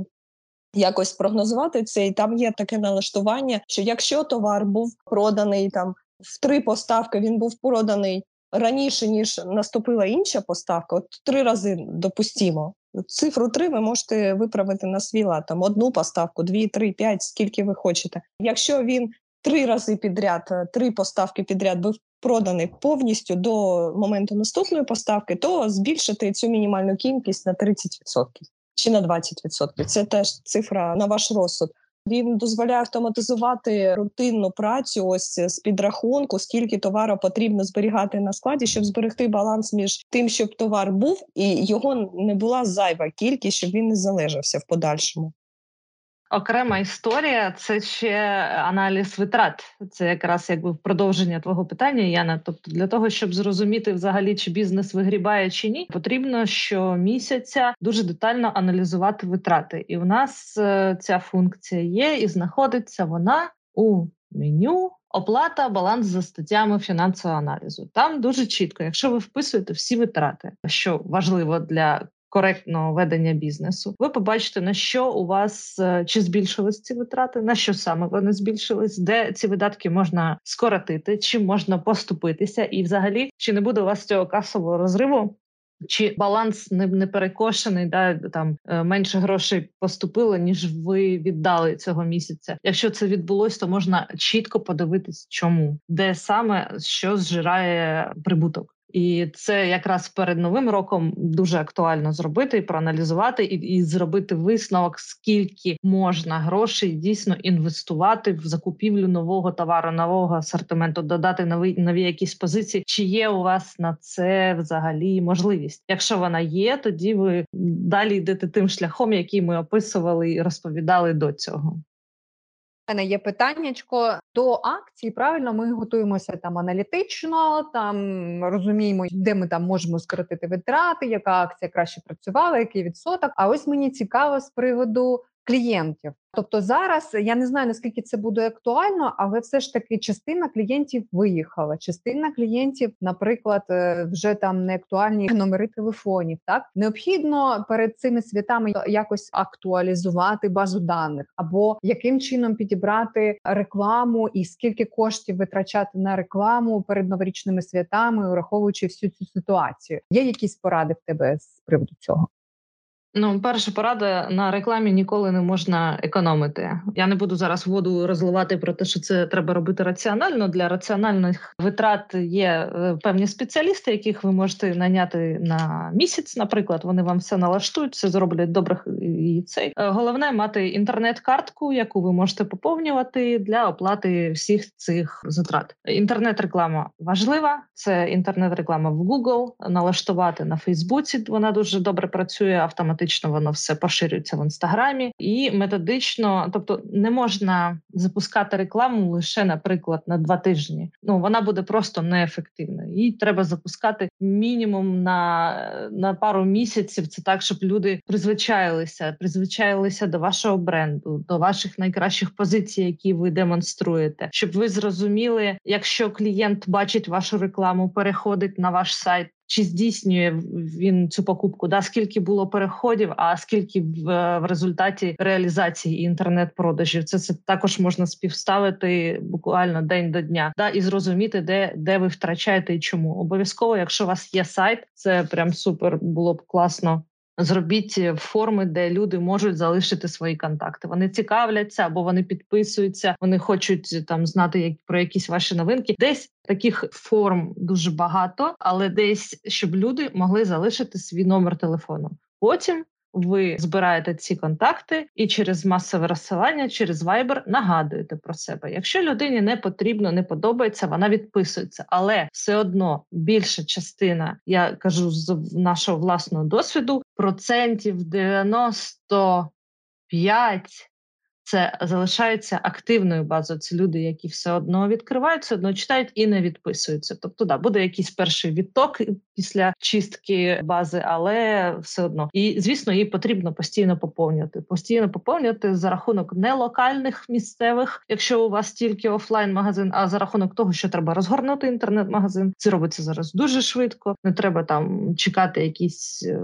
[SPEAKER 4] якось прогнозувати це, і там є таке налаштування, що якщо товар був проданий там в три поставки, він був проданий раніше ніж наступила інша поставка, от три рази допустимо. Цифру 3 ви можете виправити на свій лад, там одну поставку, дві, три, п'ять, скільки ви хочете. Якщо він три рази підряд, е, три поставки підряд був проданий повністю до моменту наступної поставки, то збільшити цю мінімальну кількість на 30% чи на 20%. Це теж цифра на ваш розсуд. Він дозволяє автоматизувати рутинну працю ось з підрахунку, скільки товару потрібно зберігати на складі, щоб зберегти баланс між тим, щоб товар був, і його не була зайва кількість, щоб він не залежався в подальшому.
[SPEAKER 5] Окрема історія це ще аналіз витрат. Це якраз якби продовження твого питання, Яна. Тобто, для того, щоб зрозуміти взагалі, чи бізнес вигрібає чи ні, потрібно щомісяця дуже детально аналізувати витрати. І в нас е, ця функція є, і знаходиться вона у меню. Оплата, баланс за статтями фінансового аналізу. Там дуже чітко, якщо ви вписуєте всі витрати, що важливо для коректного ведення бізнесу, ви побачите на що у вас е, чи збільшились ці витрати, на що саме вони збільшились, де ці видатки можна скоротити, чи можна поступитися, і взагалі чи не буде у вас цього касового розриву. Чи баланс не, не перекошений, да там е, менше грошей поступило, ніж ви віддали цього місяця. Якщо це відбулось, то можна чітко подивитись, чому де саме що зжирає прибуток. І це якраз перед новим роком дуже актуально зробити і проаналізувати, і, і зробити висновок, скільки можна грошей дійсно інвестувати в закупівлю нового товару, нового асортименту, додати нові нові якісь позиції. Чи є у вас на це взагалі можливість? Якщо вона є, тоді ви далі йдете тим шляхом, який ми описували і розповідали до цього.
[SPEAKER 3] Мене є питаннячко до акції. Правильно, ми готуємося там аналітично, там розуміємо, де ми там можемо скоротити витрати, яка акція краще працювала, який відсоток. А ось мені цікаво з приводу клієнтів. Тобто зараз я не знаю наскільки це буде актуально, але все ж таки частина клієнтів виїхала. Частина клієнтів, наприклад, е, вже там не актуальні номери телефонів. Так необхідно перед цими святами якось актуалізувати базу даних, або яким чином підібрати рекламу і скільки коштів витрачати на рекламу перед новорічними святами, враховуючи всю цю ситуацію. Є якісь поради в тебе з приводу цього?
[SPEAKER 5] Ну, перша порада на рекламі ніколи не можна економити. Я не буду зараз воду розливати про те, що це треба робити раціонально. Для раціональних витрат є е, певні спеціалісти, яких ви можете наняти на місяць. Наприклад, вони вам все налаштують, все зроблять добре і цей Е, головне мати інтернет-картку, яку ви можете поповнювати для оплати всіх цих затрат. Інтернет-реклама важлива. Це інтернет-реклама в Google, налаштувати на Фейсбуці. Вона дуже добре працює автоматично автоматично воно все поширюється в інстаграмі і методично, тобто не можна запускати рекламу лише, наприклад, на два тижні. Ну вона буде просто неефективною. Її треба запускати мінімум на на пару місяців. Це так, щоб люди призвичаїлися, призвичаїлися до вашого бренду, до ваших найкращих позицій, які ви демонструєте, щоб ви зрозуміли, якщо клієнт бачить вашу рекламу, переходить на ваш сайт чи здійснює він цю покупку, да скільки було переходів, а скільки в, в результаті реалізації інтернет-продажів. Це це також можна співставити буквально день до дня, да і зрозуміти, де де ви втрачаєте і чому. Обов'язково, якщо у вас є сайт, це прям супер було б класно Зробіть е, форми, де люди можуть залишити свої контакти. Вони цікавляться або вони підписуються, вони хочуть е, там знати як про якісь ваші новинки. Десь таких форм дуже багато, але десь щоб люди могли залишити свій номер телефону. Потім ви збираєте ці контакти і через масове розсилання, через Viber нагадуєте про себе. Якщо людині не потрібно, не подобається, вона відписується, але все одно більша частина, я кажу з нашого власного досвіду, процентів 95 це залишається активною базою. Це люди, які все одно відкривають, все одно читають і не відписуються. Тобто, да, буде якийсь перший відток після чистки бази, але все одно. І звісно, її потрібно постійно поповнювати. Постійно поповнювати за рахунок не локальних місцевих, якщо у вас тільки офлайн магазин, а за рахунок того, що треба розгорнути інтернет-магазин. Це робиться зараз дуже швидко. Не треба там чекати якісь е,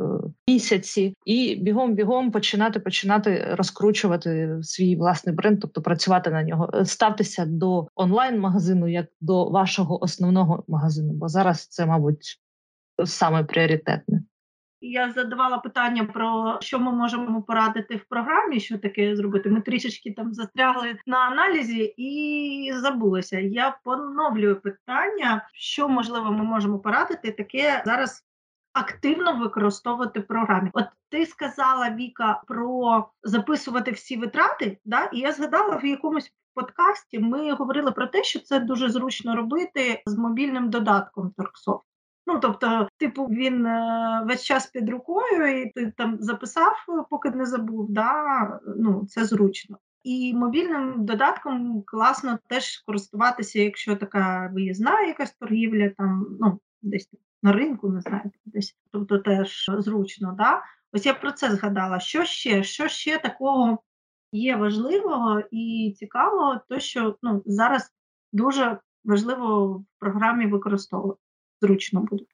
[SPEAKER 5] місяці і бігом-бігом починати починати розкручувати свій свій власний бренд, тобто працювати на нього, е, ставтеся до онлайн-магазину як до вашого основного магазину, бо зараз це, мабуть, саме пріоритетне.
[SPEAKER 2] Я задавала питання про що ми можемо порадити в програмі, що таке зробити. Ми трішечки там застрягли на аналізі і забулися. Я поновлюю питання, що можливо ми можемо порадити. Таке зараз активно використовувати програмі. От ти сказала Віка про записувати всі витрати, да? і я згадала в якомусь подкасті. Ми говорили про те, що це дуже зручно робити з мобільним додатком Торксофт. Ну, тобто, типу, він е, весь час під рукою, і ти там записав, поки не забув. да, ну, Це зручно. І мобільним додатком класно теж користуватися, якщо така виїзна якась торгівля, там ну десь на ринку, не знаю, десь тобто теж зручно. Да? Ось я про це згадала. Що ще? Що ще такого є важливого і цікавого, то що ну, зараз дуже важливо в програмі використовувати. Зручно буде.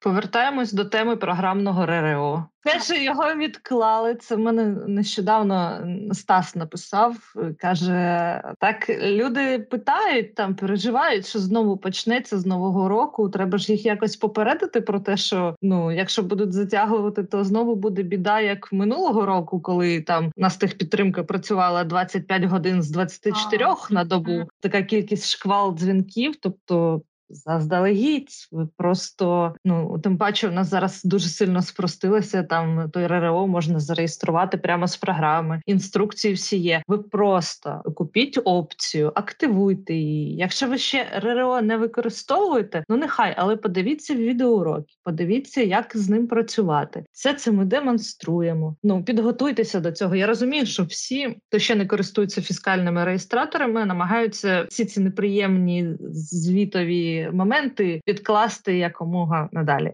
[SPEAKER 5] Повертаємось до теми програмного РРО. Те, що його відклали, це мене нещодавно Стас написав. Каже: так люди питають там, переживають, що знову почнеться з нового року. Треба ж їх якось попередити про те, що ну, якщо будуть затягувати, то знову буде біда, як минулого року, коли там у нас техпідтримка працювала 25 годин з 24 на добу. Така кількість шквал дзвінків. Тобто заздалегідь. Ви просто ну тим паче, у нас зараз дуже сильно спростилося. Там той РРО можна зареєструвати прямо з програми. Інструкції всі є. Ви просто купіть опцію, активуйте її. Якщо ви ще РРО не використовуєте, ну нехай, але подивіться відеоуроки, подивіться, як з ним працювати. Все це ми демонструємо. Ну підготуйтеся до цього. Я розумію, що всі, хто ще не користуються фіскальними реєстраторами, намагаються всі ці неприємні звітові моменти відкласти якомога надалі.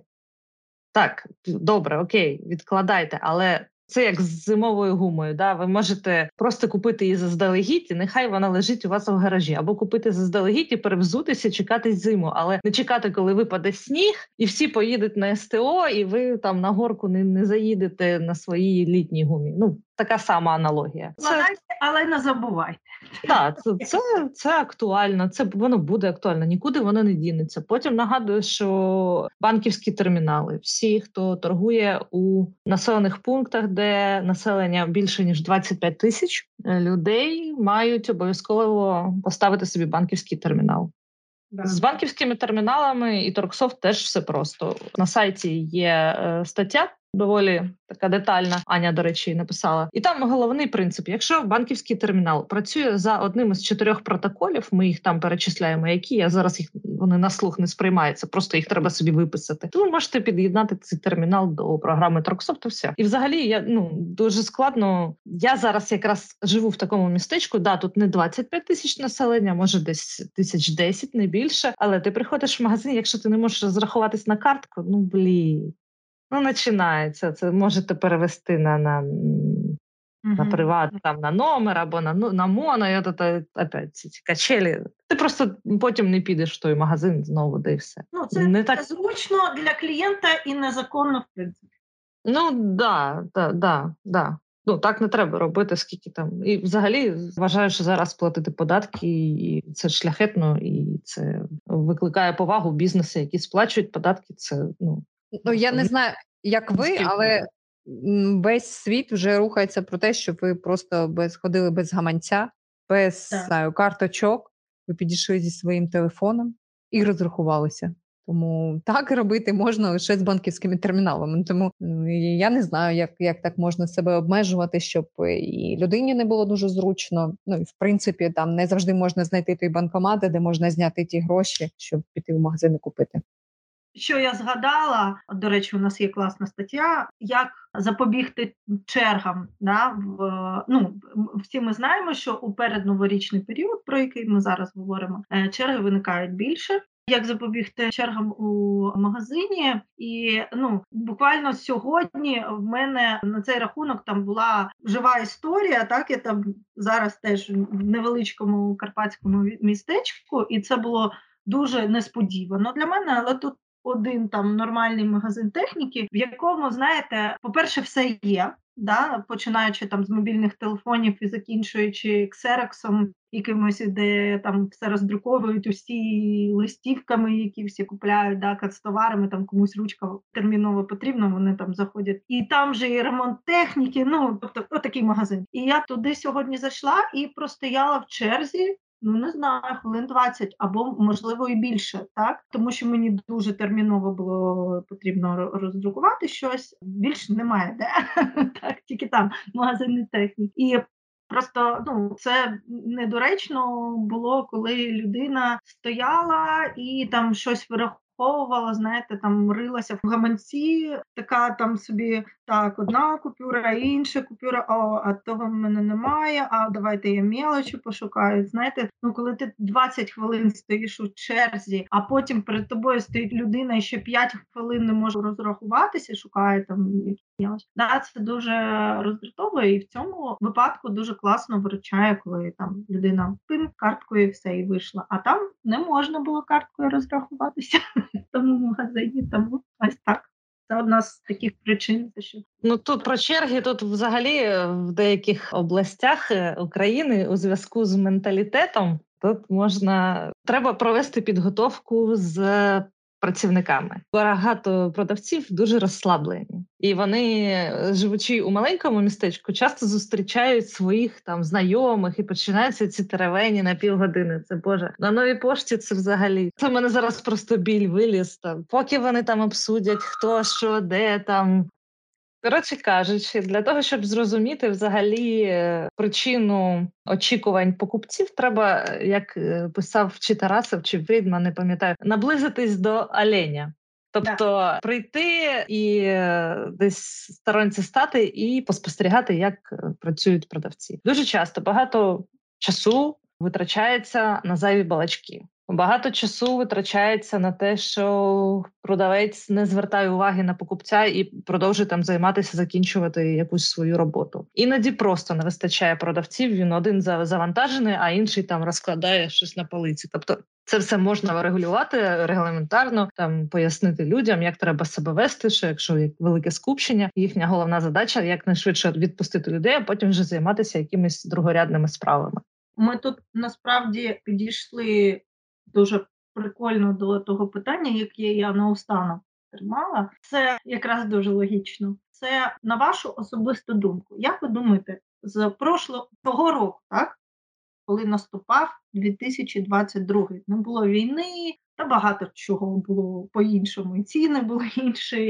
[SPEAKER 5] Так, добре, окей, відкладайте, але це як з зимовою гумою. Да? Ви можете просто купити її заздалегідь, і нехай вона лежить у вас у гаражі, або купити заздалегідь і перевзутися, чекати зиму, але не чекати, коли випаде сніг, і всі поїдуть на СТО, і ви там на горку не, не заїдете на своїй літній гумі. Ну така сама аналогія.
[SPEAKER 2] Вкладайте але не забувайте.
[SPEAKER 5] Так, це, це, це актуально, це воно буде актуально, нікуди воно не дінеться. Потім нагадую, що банківські термінали, всі, хто торгує у населених пунктах, де населення більше ніж 25 тисяч е, людей, мають обов'язково поставити собі банківський термінал. З банківськими терміналами і Торксофт теж все просто. На сайті є е, стаття доволі така детальна. Аня, до речі, написала. І там головний принцип: якщо банківський термінал працює за одним із чотирьох протоколів, ми їх там перечисляємо, які я зараз їх вони на слух не сприймаються, просто їх треба собі виписати. То ви можете під'єднати цей термінал до програми Торксофт і все. І взагалі я ну дуже складно. Я зараз якраз живу в такому містечку. Да, тут не 25 тисяч населення, може десь тисяч 10, не більше. Але ти приходиш в магазин, якщо ти не можеш розрахуватись на картку, ну блін. Ну, починається. Це можете перевести на на, на приват, там на номер або на ну, на моно, і от, от, опять ці качелі. Ти просто потім не підеш в той магазин знову, де і все.
[SPEAKER 2] Ну, це
[SPEAKER 5] не так
[SPEAKER 2] зручно для клієнта і незаконно, в принципі.
[SPEAKER 5] Ну да, да, да, да. Ну так не треба робити, скільки там. І взагалі вважаю, що зараз платити податки, і це шляхетно, і це викликає повагу бізнесу, які сплачують податки. Це ну
[SPEAKER 3] Ну я не знаю, як ви, але весь світ вже рухається про те, що ви просто без ходили без гаманця, без знаю, карточок. Ви підійшли зі своїм телефоном і розрахувалися. Тому так робити можна лише з банківськими терміналами. Тому я не знаю, як як так можна себе обмежувати, щоб і людині не було дуже зручно. Ну і в принципі, там не завжди можна знайти той банкомат, де можна зняти ті гроші, щоб піти в магазин і купити.
[SPEAKER 2] Що я згадала, до речі, у нас є класна стаття, як запобігти чергам. Да, в, ну, Всі ми знаємо, що у передноворічний період, про який ми зараз говоримо, е, черги виникають більше. Як запобігти чергам у магазині, і ну буквально сьогодні в мене на цей рахунок там була жива історія. Так я там зараз теж в невеличкому карпатському містечку, і це було дуже несподівано для мене, але тут один там нормальний магазин техніки, в якому, знаєте, по-перше, все є. Да, починаючи там з мобільних телефонів і закінчуючи ксероксом, якимось, де там все роздруковують усі листівками, які всі купляють, да, канцтоварами, там комусь ручка терміново потрібна, вони там заходять. І там же і ремонт техніки, ну тобто отакий магазин. І я туди сьогодні зайшла і простояла в черзі Ну, не знаю, хвилин 20 або, можливо, і більше, так? Тому що мені дуже терміново було потрібно роздрукувати щось. Більше немає де. [LAUGHS] так, Тільки там магазини техніки. І Просто ну це недоречно було, коли людина стояла і там щось вираховувала знаєте, там рилася в гаманці, така там собі так, одна купюра, інша купюра, о, а того в мене немає. А давайте я мелочі пошукаю. Знаєте, ну коли ти 20 хвилин стоїш у черзі, а потім перед тобою стоїть людина і ще 5 хвилин не може розрахуватися, шукає там якісь Да, це дуже роздратовує, і в цьому випадку дуже класно виручає, коли там людина пин карткою все і вийшла. А там не можна було карткою розрахуватися [LAUGHS] в тому магазині. Тому ось так. Це одна з таких причин. що
[SPEAKER 5] ну тут про черги. Тут взагалі в деяких областях е, України у зв'язку з менталітетом тут можна треба провести підготовку з працівниками. Багато продавців дуже розслаблені, і вони, живучи у маленькому містечку, часто зустрічають своїх там знайомих і починаються ці теревені на півгодини. Це Боже на новій пошті. Це взагалі це в мене зараз просто біль виліз там. Поки вони там обсудять, хто що, де там Коротше кажучи, для того, щоб зрозуміти взагалі е, причину очікувань покупців, треба, е, як е, писав чи Тарасов, чи Фрідман, не пам'ятаю, наблизитись до оленя. Тобто прийти і десь сторонці стати і поспостерігати, як працюють продавці. Дуже часто багато часу витрачається на зайві балачки. Багато часу витрачається на те, що продавець не звертає уваги на покупця і продовжує там займатися, закінчувати якусь свою роботу. Іноді просто не вистачає продавців. Він один завантажений, а інший там розкладає щось на полиці. Тобто, це все можна регулювати регламентарно, там пояснити людям, як треба себе вести. Що якщо велике скупчення, їхня головна задача якнайшвидше відпустити людей, а потім вже займатися якимись другорядними справами.
[SPEAKER 2] Ми тут насправді підійшли дуже прикольно до того питання, яке я наостанок тримала. Це якраз дуже логічно. Це на вашу особисту думку. Як ви думаєте, з прошлого року, так? Коли наступав 2022, не було війни, та багато чого було по-іншому. І ціни були [LAUGHS] інші,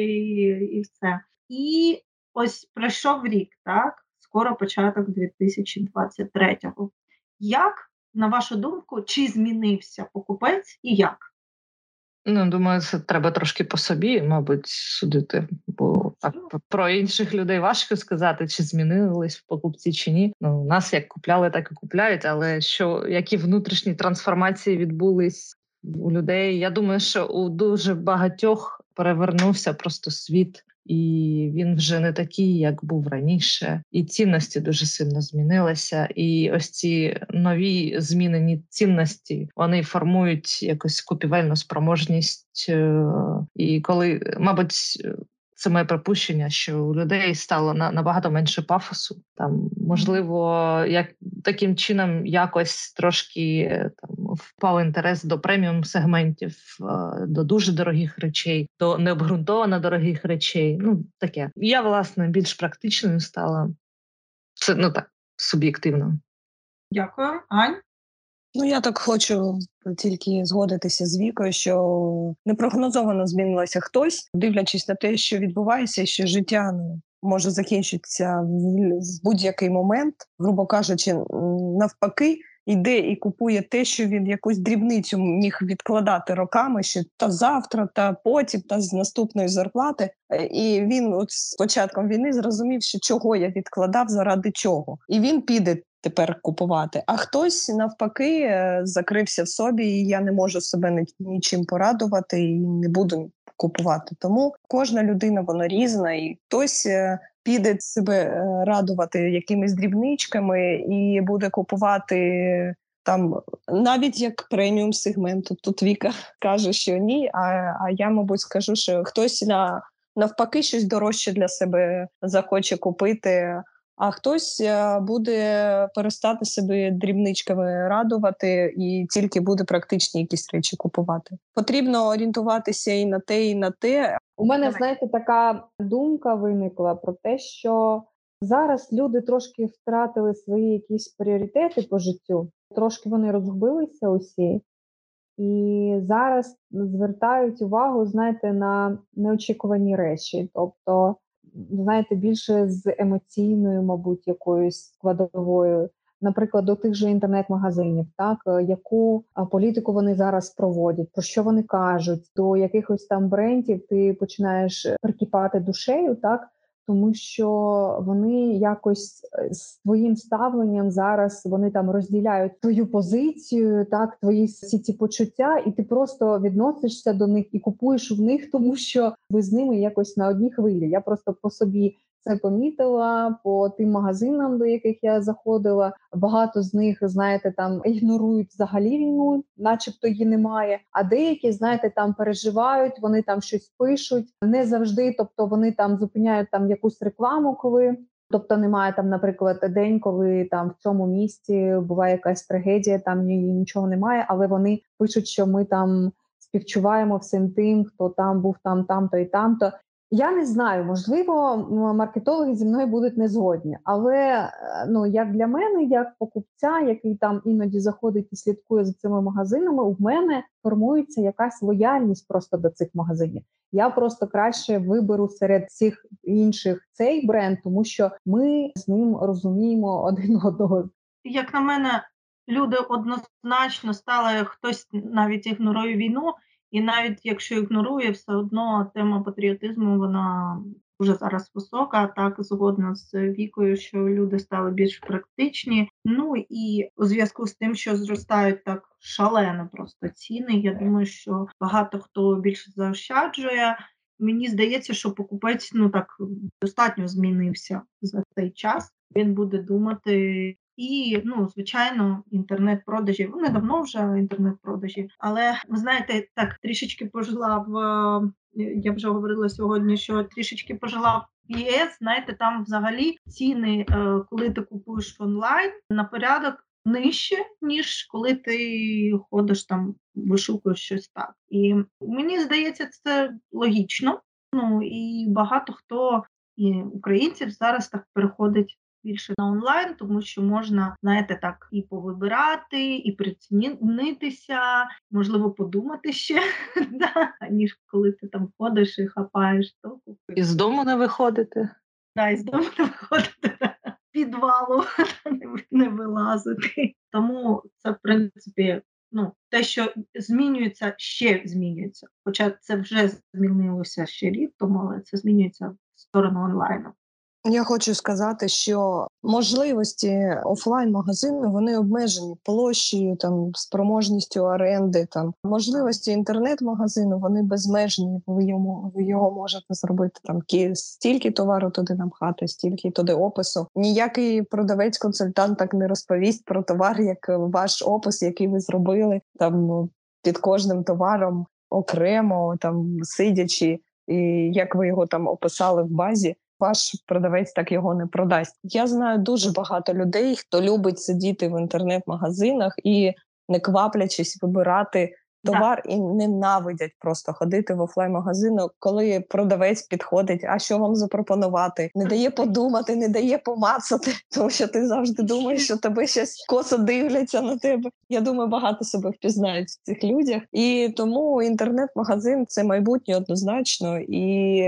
[SPEAKER 2] і все. І ось пройшов рік, так? Скоро початок 2023-го. Як, на вашу думку, чи змінився покупець і як?
[SPEAKER 5] Ну, думаю, це треба трошки по собі, мабуть, судити, бо так про інших людей важко сказати, чи змінились в покупці чи ні. Ну, нас як купляли, так і купляють. Але що які внутрішні трансформації відбулись у людей? Я думаю, що у дуже багатьох перевернувся просто світ і він вже не такий, як був раніше, і цінності дуже сильно змінилися. І ось ці нові змінені цінності вони формують якось купівельну спроможність. Е, і коли, мабуть, це моє припущення, що у людей стало на набагато менше пафосу. Там можливо, як таким чином якось трошки е, там впав інтерес до преміум сегментів, е, до дуже дорогих речей, до необґрунтовано дорогих речей. Ну таке я власне більш практичною стала. Це ну так суб'єктивно.
[SPEAKER 2] Дякую, Ань.
[SPEAKER 4] Ну, я так хочу тільки згодитися з вікою, що непрогнозовано змінилося хтось, дивлячись на те, що відбувається, що життя ну, може закінчитися в, в будь-який момент, грубо кажучи, навпаки. Йде і купує те, що він якусь дрібницю міг відкладати роками, ще та завтра, та потім, та з наступної зарплати. Е, і він, от з початком війни, зрозумів, що чого я відкладав, заради чого, і він піде тепер купувати. А хтось навпаки е, закрився в собі, і я не можу себе нічим порадувати і не буду купувати. Тому кожна людина вона різна, і хтось е, піде себе е, радувати якимись дрібничками і буде купувати. Там навіть як преміум сегменту, тут Віка [LAUGHS] каже, що ні. А а я, мабуть, скажу, що хтось на навпаки щось дорожче для себе захоче купити а хтось е, буде перестати себе дрібничками радувати і тільки буде практичні якісь речі купувати. Потрібно орієнтуватися і на те, і на те.
[SPEAKER 3] У мене знаєте, така думка виникла про те, що зараз люди трошки втратили свої якісь пріоритети по життю, трошки вони розгубилися усі. І зараз звертають увагу, знаєте, на неочікувані речі. Тобто знаєте, більше з емоційною, мабуть, якоюсь складовою. Наприклад, до тих же інтернет-магазинів, так е, яку політику вони зараз проводять, про що вони кажуть, до якихось там брендів ти починаєш прикипати душею, так тому що вони якось е, з твоїм ставленням зараз вони там розділяють твою позицію, так твої всі ці почуття, і ти просто відносишся до них і купуєш в них, [LAUGHS] тому що ви з ними якось на одній хвилі. Я просто по собі це помітила по тим магазинам, до яких я заходила. Багато з них, знаєте, там ігнорують взагалі війну, начебто її немає. А деякі, знаєте, там переживають, вони там щось пишуть не завжди. Тобто вони там зупиняють там якусь рекламу, коли. Тобто немає там, наприклад, день, коли там в цьому місті буває якась трагедія, там нічого немає, але вони пишуть, що ми там співчуваємо всім тим, хто там був там, там-то і там-то. Я не знаю, можливо, маркетологи зі мною будуть не згодні, але е, ну як для мене, як покупця, який там іноді заходить і слідкує за цими магазинами, у мене формується якась лояльність просто до цих магазинів. Я просто краще виберу серед всіх інших цей бренд, тому що ми з ним розуміємо [LAUGHS] один одного.
[SPEAKER 2] Як на мене, люди однозначно стали хтось навіть ігнорує війну. І навіть якщо ігнорує, все одно тема патріотизму вона вже зараз висока, так згодна з вікою, що люди стали більш практичні. Ну і у зв'язку з тим, що зростають так шалено просто ціни. Я думаю, що багато хто більше заощаджує. Мені здається, що покупець ну так достатньо змінився за цей час. він буде думати. І, ну, звичайно, інтернет-продажі. Вони давно вже інтернет-продажі, але ви знаєте, так трішечки пожила в я вже говорила сьогодні, що трішечки пожила в ЄС. Знаєте, там взагалі ціни, е, коли ти купуєш онлайн, на порядок нижче, ніж коли ти ходиш там, вишукуєш щось так. І мені здається, це логічно. Ну і багато хто і українців зараз так переходить більше на онлайн, тому що можна, знаєте, так і повибирати, і прицінитися, можливо, подумати ще, [LAUGHS] ніж коли ти там ходиш і хапаєш то
[SPEAKER 5] І з дому не виходити.
[SPEAKER 2] Да, і з дому не виходити підвалу [LAUGHS] не вилазити. Тому це, в принципі, ну, те, що змінюється, ще змінюється. Хоча це вже змінилося ще рік тому, але це змінюється в сторону онлайну.
[SPEAKER 4] Я хочу сказати, що можливості офлайн-магазину вони обмежені площею, там спроможністю оренди, там можливості інтернет-магазину вони безмежні. Ви йому ви його можете зробити там стільки товару туди намхати, стільки туди опису. Ніякий продавець-консультант так не розповість про товар, як ваш опис, який ви зробили там ну, під кожним товаром окремо, там сидячи, і як ви його там описали в базі ваш продавець так його не продасть. Я знаю дуже багато людей, хто любить сидіти в інтернет-магазинах і не кваплячись вибирати товар і ненавидять просто ходити в офлайн-магазину, коли продавець підходить. А що вам запропонувати? Не дає подумати, не дає помацати, [LAUGHS] тому що ти завжди думаєш, що тебе щось косо дивляться на тебе. Я думаю, багато себе впізнають в цих людях, і тому інтернет-магазин це майбутнє однозначно і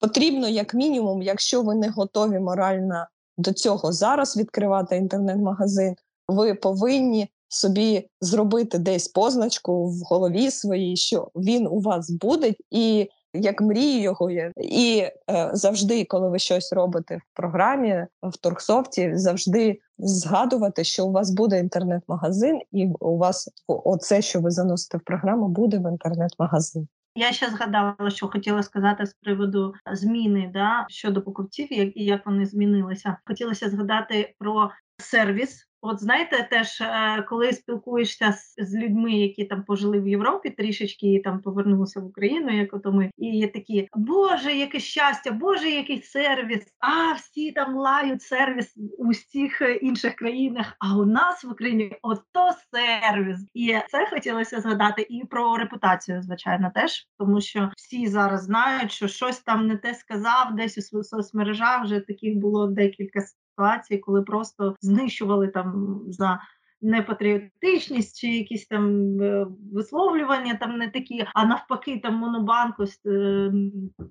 [SPEAKER 4] потрібно, як мінімум, якщо ви не готові морально до цього зараз відкривати інтернет-магазин, ви повинні собі зробити десь позначку в голові своїй, що він у вас буде, і як мрію його є. І е, завжди, коли ви щось робите в програмі, в торгсофті, завжди згадувати, що у вас буде інтернет-магазин, і у вас оце, що ви заносите в програму, буде в інтернет-магазин.
[SPEAKER 2] Я ще згадала, що хотіла сказати з приводу зміни да, щодо покупців, як і як вони змінилися. Хотілося згадати про сервіс От знаєте, теж е, коли спілкуєшся з, з людьми, які там пожили в Європі, трішечки і там повернулися в Україну, як ото ми, і є такі Боже, яке щастя, Боже, який сервіс! А всі там лають сервіс у всіх інших країнах. А у нас в Україні ото сервіс. І це хотілося згадати і про репутацію, звичайно, теж тому, що всі зараз знають, що щось там не те сказав, десь у соцмережах вже таких було декілька ситуації, коли просто знищували там за непатріотичність чи якісь там е, висловлювання там не такі, а навпаки, там монобанк е,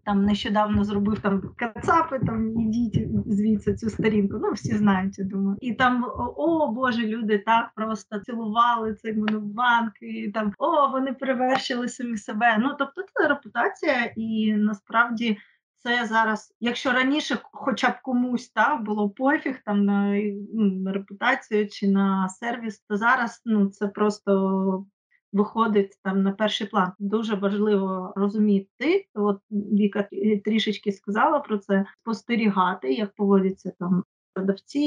[SPEAKER 2] там нещодавно зробив там кацапи, там ідіть звідси цю сторінку. Ну всі знають, я думаю. І там о Боже, люди так просто цілували цей монобанк, і там о, вони перевершили самі себе. Ну тобто це репутація, і насправді це зараз, якщо раніше, хоча б комусь та, було пофіг там на, ну, на репутацію чи на сервіс, то зараз ну це просто виходить там на перший план. Дуже важливо розуміти. От Віка трішечки сказала про це, спостерігати, як поводяться там продавці,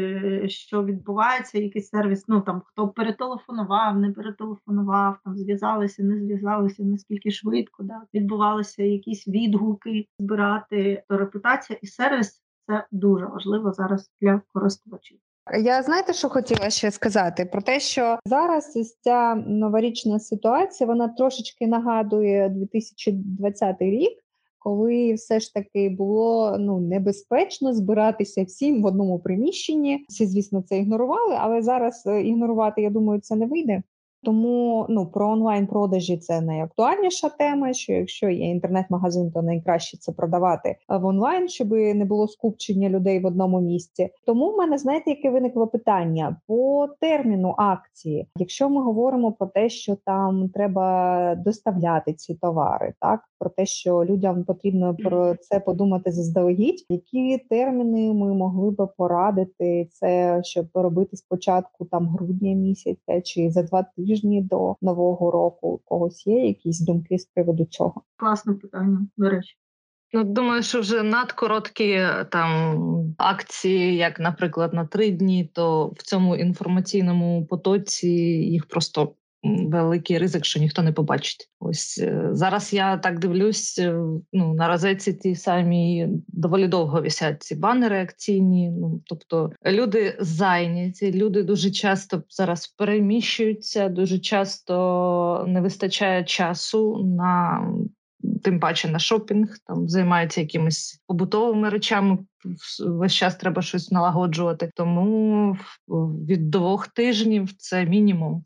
[SPEAKER 2] е, що відбувається, якийсь сервіс. Ну там хто перетелефонував, не перетелефонував, там зв'язалися, не зв'язалися, наскільки швидко да відбувалися якісь відгуки збирати. То репутація і сервіс це дуже важливо зараз для користувачів.
[SPEAKER 3] Я знаєте, що хотіла ще сказати про те, що зараз ось ця новорічна ситуація вона трошечки нагадує 2020 рік коли все ж таки було ну небезпечно збиратися всім в одному приміщенні. Всі, звісно, це ігнорували, але зараз е, ігнорувати, я думаю, це не вийде. Тому ну про онлайн-продажі це найактуальніша тема. Що якщо є інтернет-магазин, то найкраще це продавати в онлайн, щоб не було скупчення людей в одному місці. Тому в мене знаєте, яке виникло питання по терміну акції. Якщо ми говоримо про те, що там треба доставляти ці товари, так про те, що людям потрібно про це подумати заздалегідь, які терміни ми могли би порадити це, щоб робити спочатку там грудня місяця чи за два тижні до нового року. У когось є якісь думки з приводу цього?
[SPEAKER 2] Класне питання, до речі.
[SPEAKER 5] Ну, думаю, що вже надкороткі е, там акції, як, наприклад, на три дні, то в цьому інформаційному потоці їх просто великий ризик, що ніхто не побачить. Ось е, зараз я так дивлюсь. Е, ну на розетці ті самі доволі довго висять ці банери акційні. Ну тобто люди зайняті, люди дуже часто зараз переміщуються, дуже часто не вистачає часу на. Тим паче на шопінг, там займаються якимись побутовими речами. Весь час треба щось налагоджувати. Тому від двох тижнів це мінімум.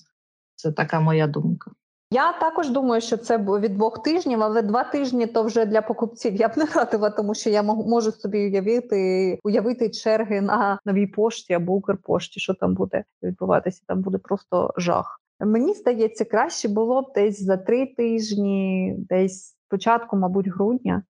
[SPEAKER 5] Це така моя думка.
[SPEAKER 3] Я також думаю, що це від двох тижнів, але два тижні то вже для покупців я б не радила, тому що я можу собі уявити уявити черги на новій пошті або Укрпошті, що там буде відбуватися. Там буде просто жах. Мені здається, краще було б десь за три тижні, десь спочатку, мабуть, грудня,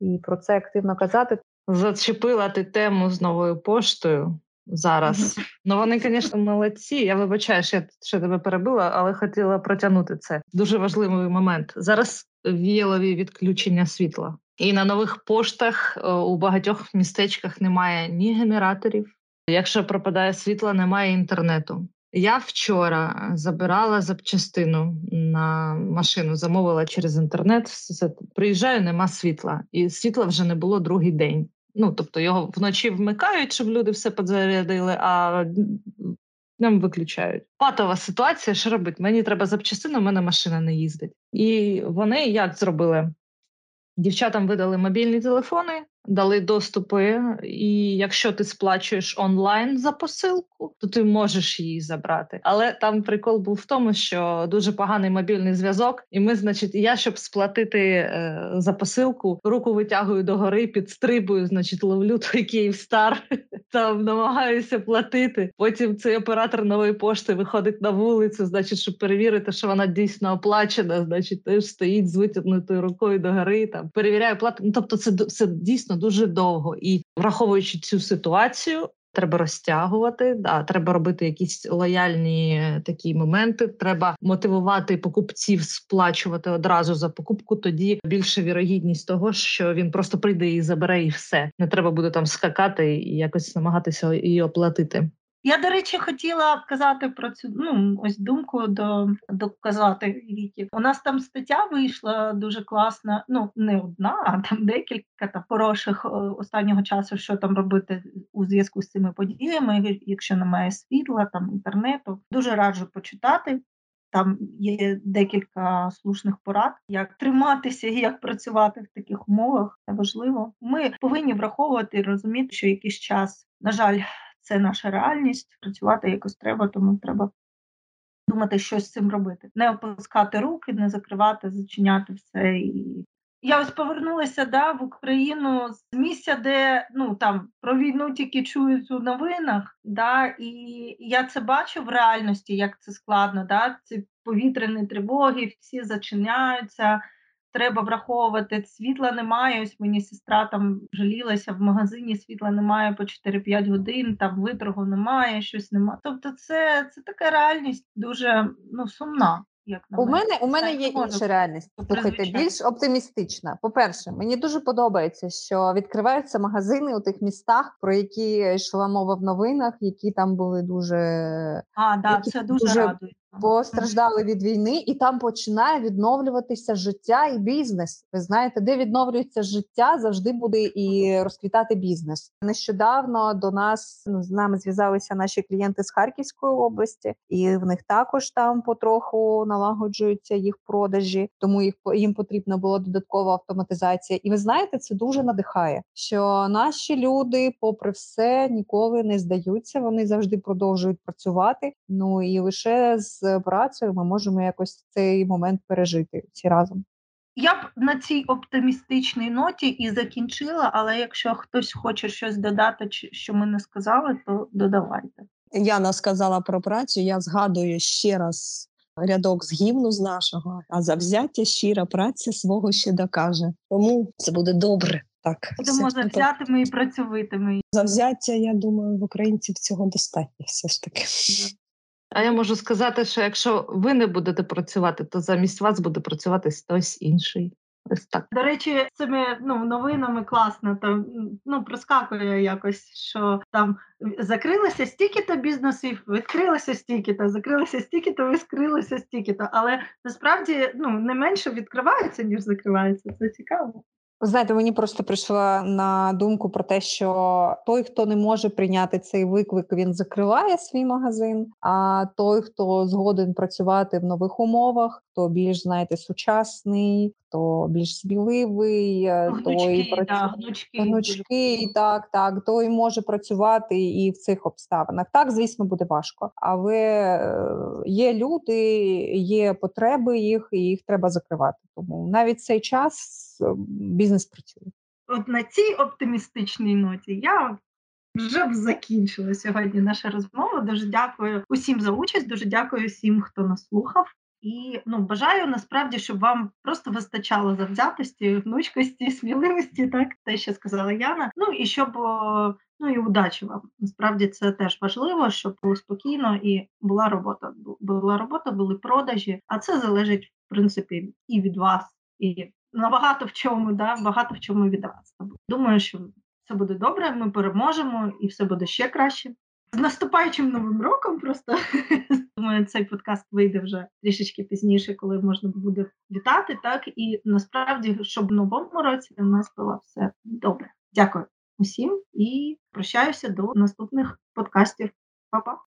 [SPEAKER 3] і про це активно казати.
[SPEAKER 5] Зачепила ти тему з новою поштою зараз. Ну вони, звісно, молодці. Я вибачаю, що я ще тебе перебила, але хотіла протягнути це. Дуже важливий момент. Зараз віялові відключення світла, і на нових поштах е, у багатьох містечках немає ні генераторів. Якщо пропадає світло, немає інтернету. Я вчора забирала запчастину на машину, замовила через інтернет. Приїжджаю, нема світла, і світла вже не було другий день. Ну, тобто його вночі вмикають, щоб люди все підзарядили, а днем виключають. Патова ситуація, що робить? Мені треба запчастину, у мене машина не їздить. І вони як зробили? Дівчатам видали мобільні телефони, дали доступи, і якщо ти сплачуєш онлайн за посилку, то ти можеш її забрати. Але там прикол був в тому, що дуже поганий мобільний зв'язок, і ми, значить, я щоб сплатити е, за посилку, руку витягую догори, підстрибую, значить, ловлю той Київстар, [LAUGHS] там намагаюся платити. Потім цей оператор нової пошти виходить на вулицю, значить, щоб перевірити, що вона дійсно оплачена. Значить, теж стоїть з витягнутою рукою догори, там перевіряє плату. Ну тобто, це це дійсно дійсно дуже довго. І враховуючи цю ситуацію, треба розтягувати. Да, треба робити якісь лояльні такі моменти. Треба мотивувати покупців сплачувати одразу за покупку. Тоді більше вірогідність того, що він просто прийде і забере, і все не треба буде там скакати і якось намагатися її оплатити.
[SPEAKER 2] Я, до речі, хотіла казати про цю ну ось думку до доказати Вікі. У нас там стаття вийшла дуже класна. Ну не одна, а там декілька та хороших останнього часу, що там робити у зв'язку з цими подіями, якщо немає світла, там інтернету. Дуже раджу почитати. Там є декілька слушних порад, як триматися і як працювати в таких умовах. Це важливо. Ми повинні враховувати і розуміти, що якийсь час, на жаль, це наша реальність. Працювати якось треба, тому треба думати, що з цим робити. Не опускати руки, не закривати, зачиняти все. І я ось повернулася да, в Україну з місця, де ну там про війну тільки чують у новинах, да, і я це бачу в реальності, як це складно. Да, Ці повітряні тривоги, всі зачиняються треба враховувати світла немає. Ось мені сестра там жалілася в магазині. Світла немає по 4-5 годин, там виторгу немає, щось немає. Тобто, це це така реальність дуже ну сумна. Як на
[SPEAKER 3] у мене у мене є інша реальність. Слухайте, більш оптимістична. По перше, мені дуже подобається, що відкриваються магазини у тих містах, про які йшла мова в новинах, які там були дуже
[SPEAKER 2] а да, це дуже, дуже радує
[SPEAKER 3] постраждали від війни, і там починає відновлюватися життя і бізнес. Ви знаєте, де відновлюється життя, завжди буде і розквітати бізнес. Нещодавно до нас ну, з нами зв'язалися наші клієнти з Харківської області, і в них також там потроху налагоджуються їх продажі, тому їх їм потрібна була додаткова автоматизація. І ви знаєте, це дуже надихає, що наші люди, попри все, ніколи не здаються. Вони завжди продовжують працювати. Ну і лише з працею ми можемо якось цей момент пережити всі разом.
[SPEAKER 2] Я б на цій оптимістичній ноті і закінчила, але якщо хтось хоче щось додати, що ми не сказали, то додавайте.
[SPEAKER 4] Яна сказала про працю. Я згадую ще раз рядок з гімну з нашого, а завзяття щира праця свого ще докаже. Тому це буде добре. Так,
[SPEAKER 2] Будемо завзятими і працьовитими.
[SPEAKER 4] Завзяття, я думаю, в українців цього достатньо все ж таки.
[SPEAKER 5] А я можу сказати, що якщо ви не будете працювати, то замість вас буде працювати хтось інший. Ось так.
[SPEAKER 2] До речі, цими ну новинами класно там ну проскакує якось, що там закрилося стільки-то бізнесів, відкрилося стільки-то, закрилося стільки-то, відкрилося стільки-то. Але насправді ну не менше відкривається ніж закривається. Це цікаво.
[SPEAKER 3] Ви знаєте, мені просто прийшла на думку про те, що той, хто не може прийняти цей виклик, він закриває свій магазин. А той, хто згоден працювати в нових умовах, хто більш знаєте, сучасний, хто більш сміливий, е, той
[SPEAKER 2] Гнучки, да,
[SPEAKER 3] працює
[SPEAKER 2] гнучки,
[SPEAKER 3] гнучки, так, так, той може працювати і в цих обставинах. Так, звісно, буде важко, але е, є люди, є потреби їх, і їх треба закривати. Тому навіть цей час е, бізнес працює.
[SPEAKER 2] От на цій оптимістичній ноті я вже б закінчила сьогодні наша розмова. Дуже дякую усім за участь. Дуже дякую всім, хто нас слухав. І ну бажаю насправді, щоб вам просто вистачало завзятості, гнучкості, сміливості, так те, що сказала Яна. Ну і щоб ну і удачі вам. Насправді це теж важливо, щоб було спокійно і була робота. Була робота, були продажі. А це залежить в принципі і від вас, і набагато в чому, да багато в чому від вас. Думаю, що все буде добре. Ми переможемо, і все буде ще краще. З наступаючим новим роком просто [LAUGHS] думаю, цей подкаст вийде вже трішечки пізніше, коли можна буде вітати. Так і насправді, щоб в новому році у нас було все добре. Дякую усім і прощаюся до наступних подкастів. Па-па!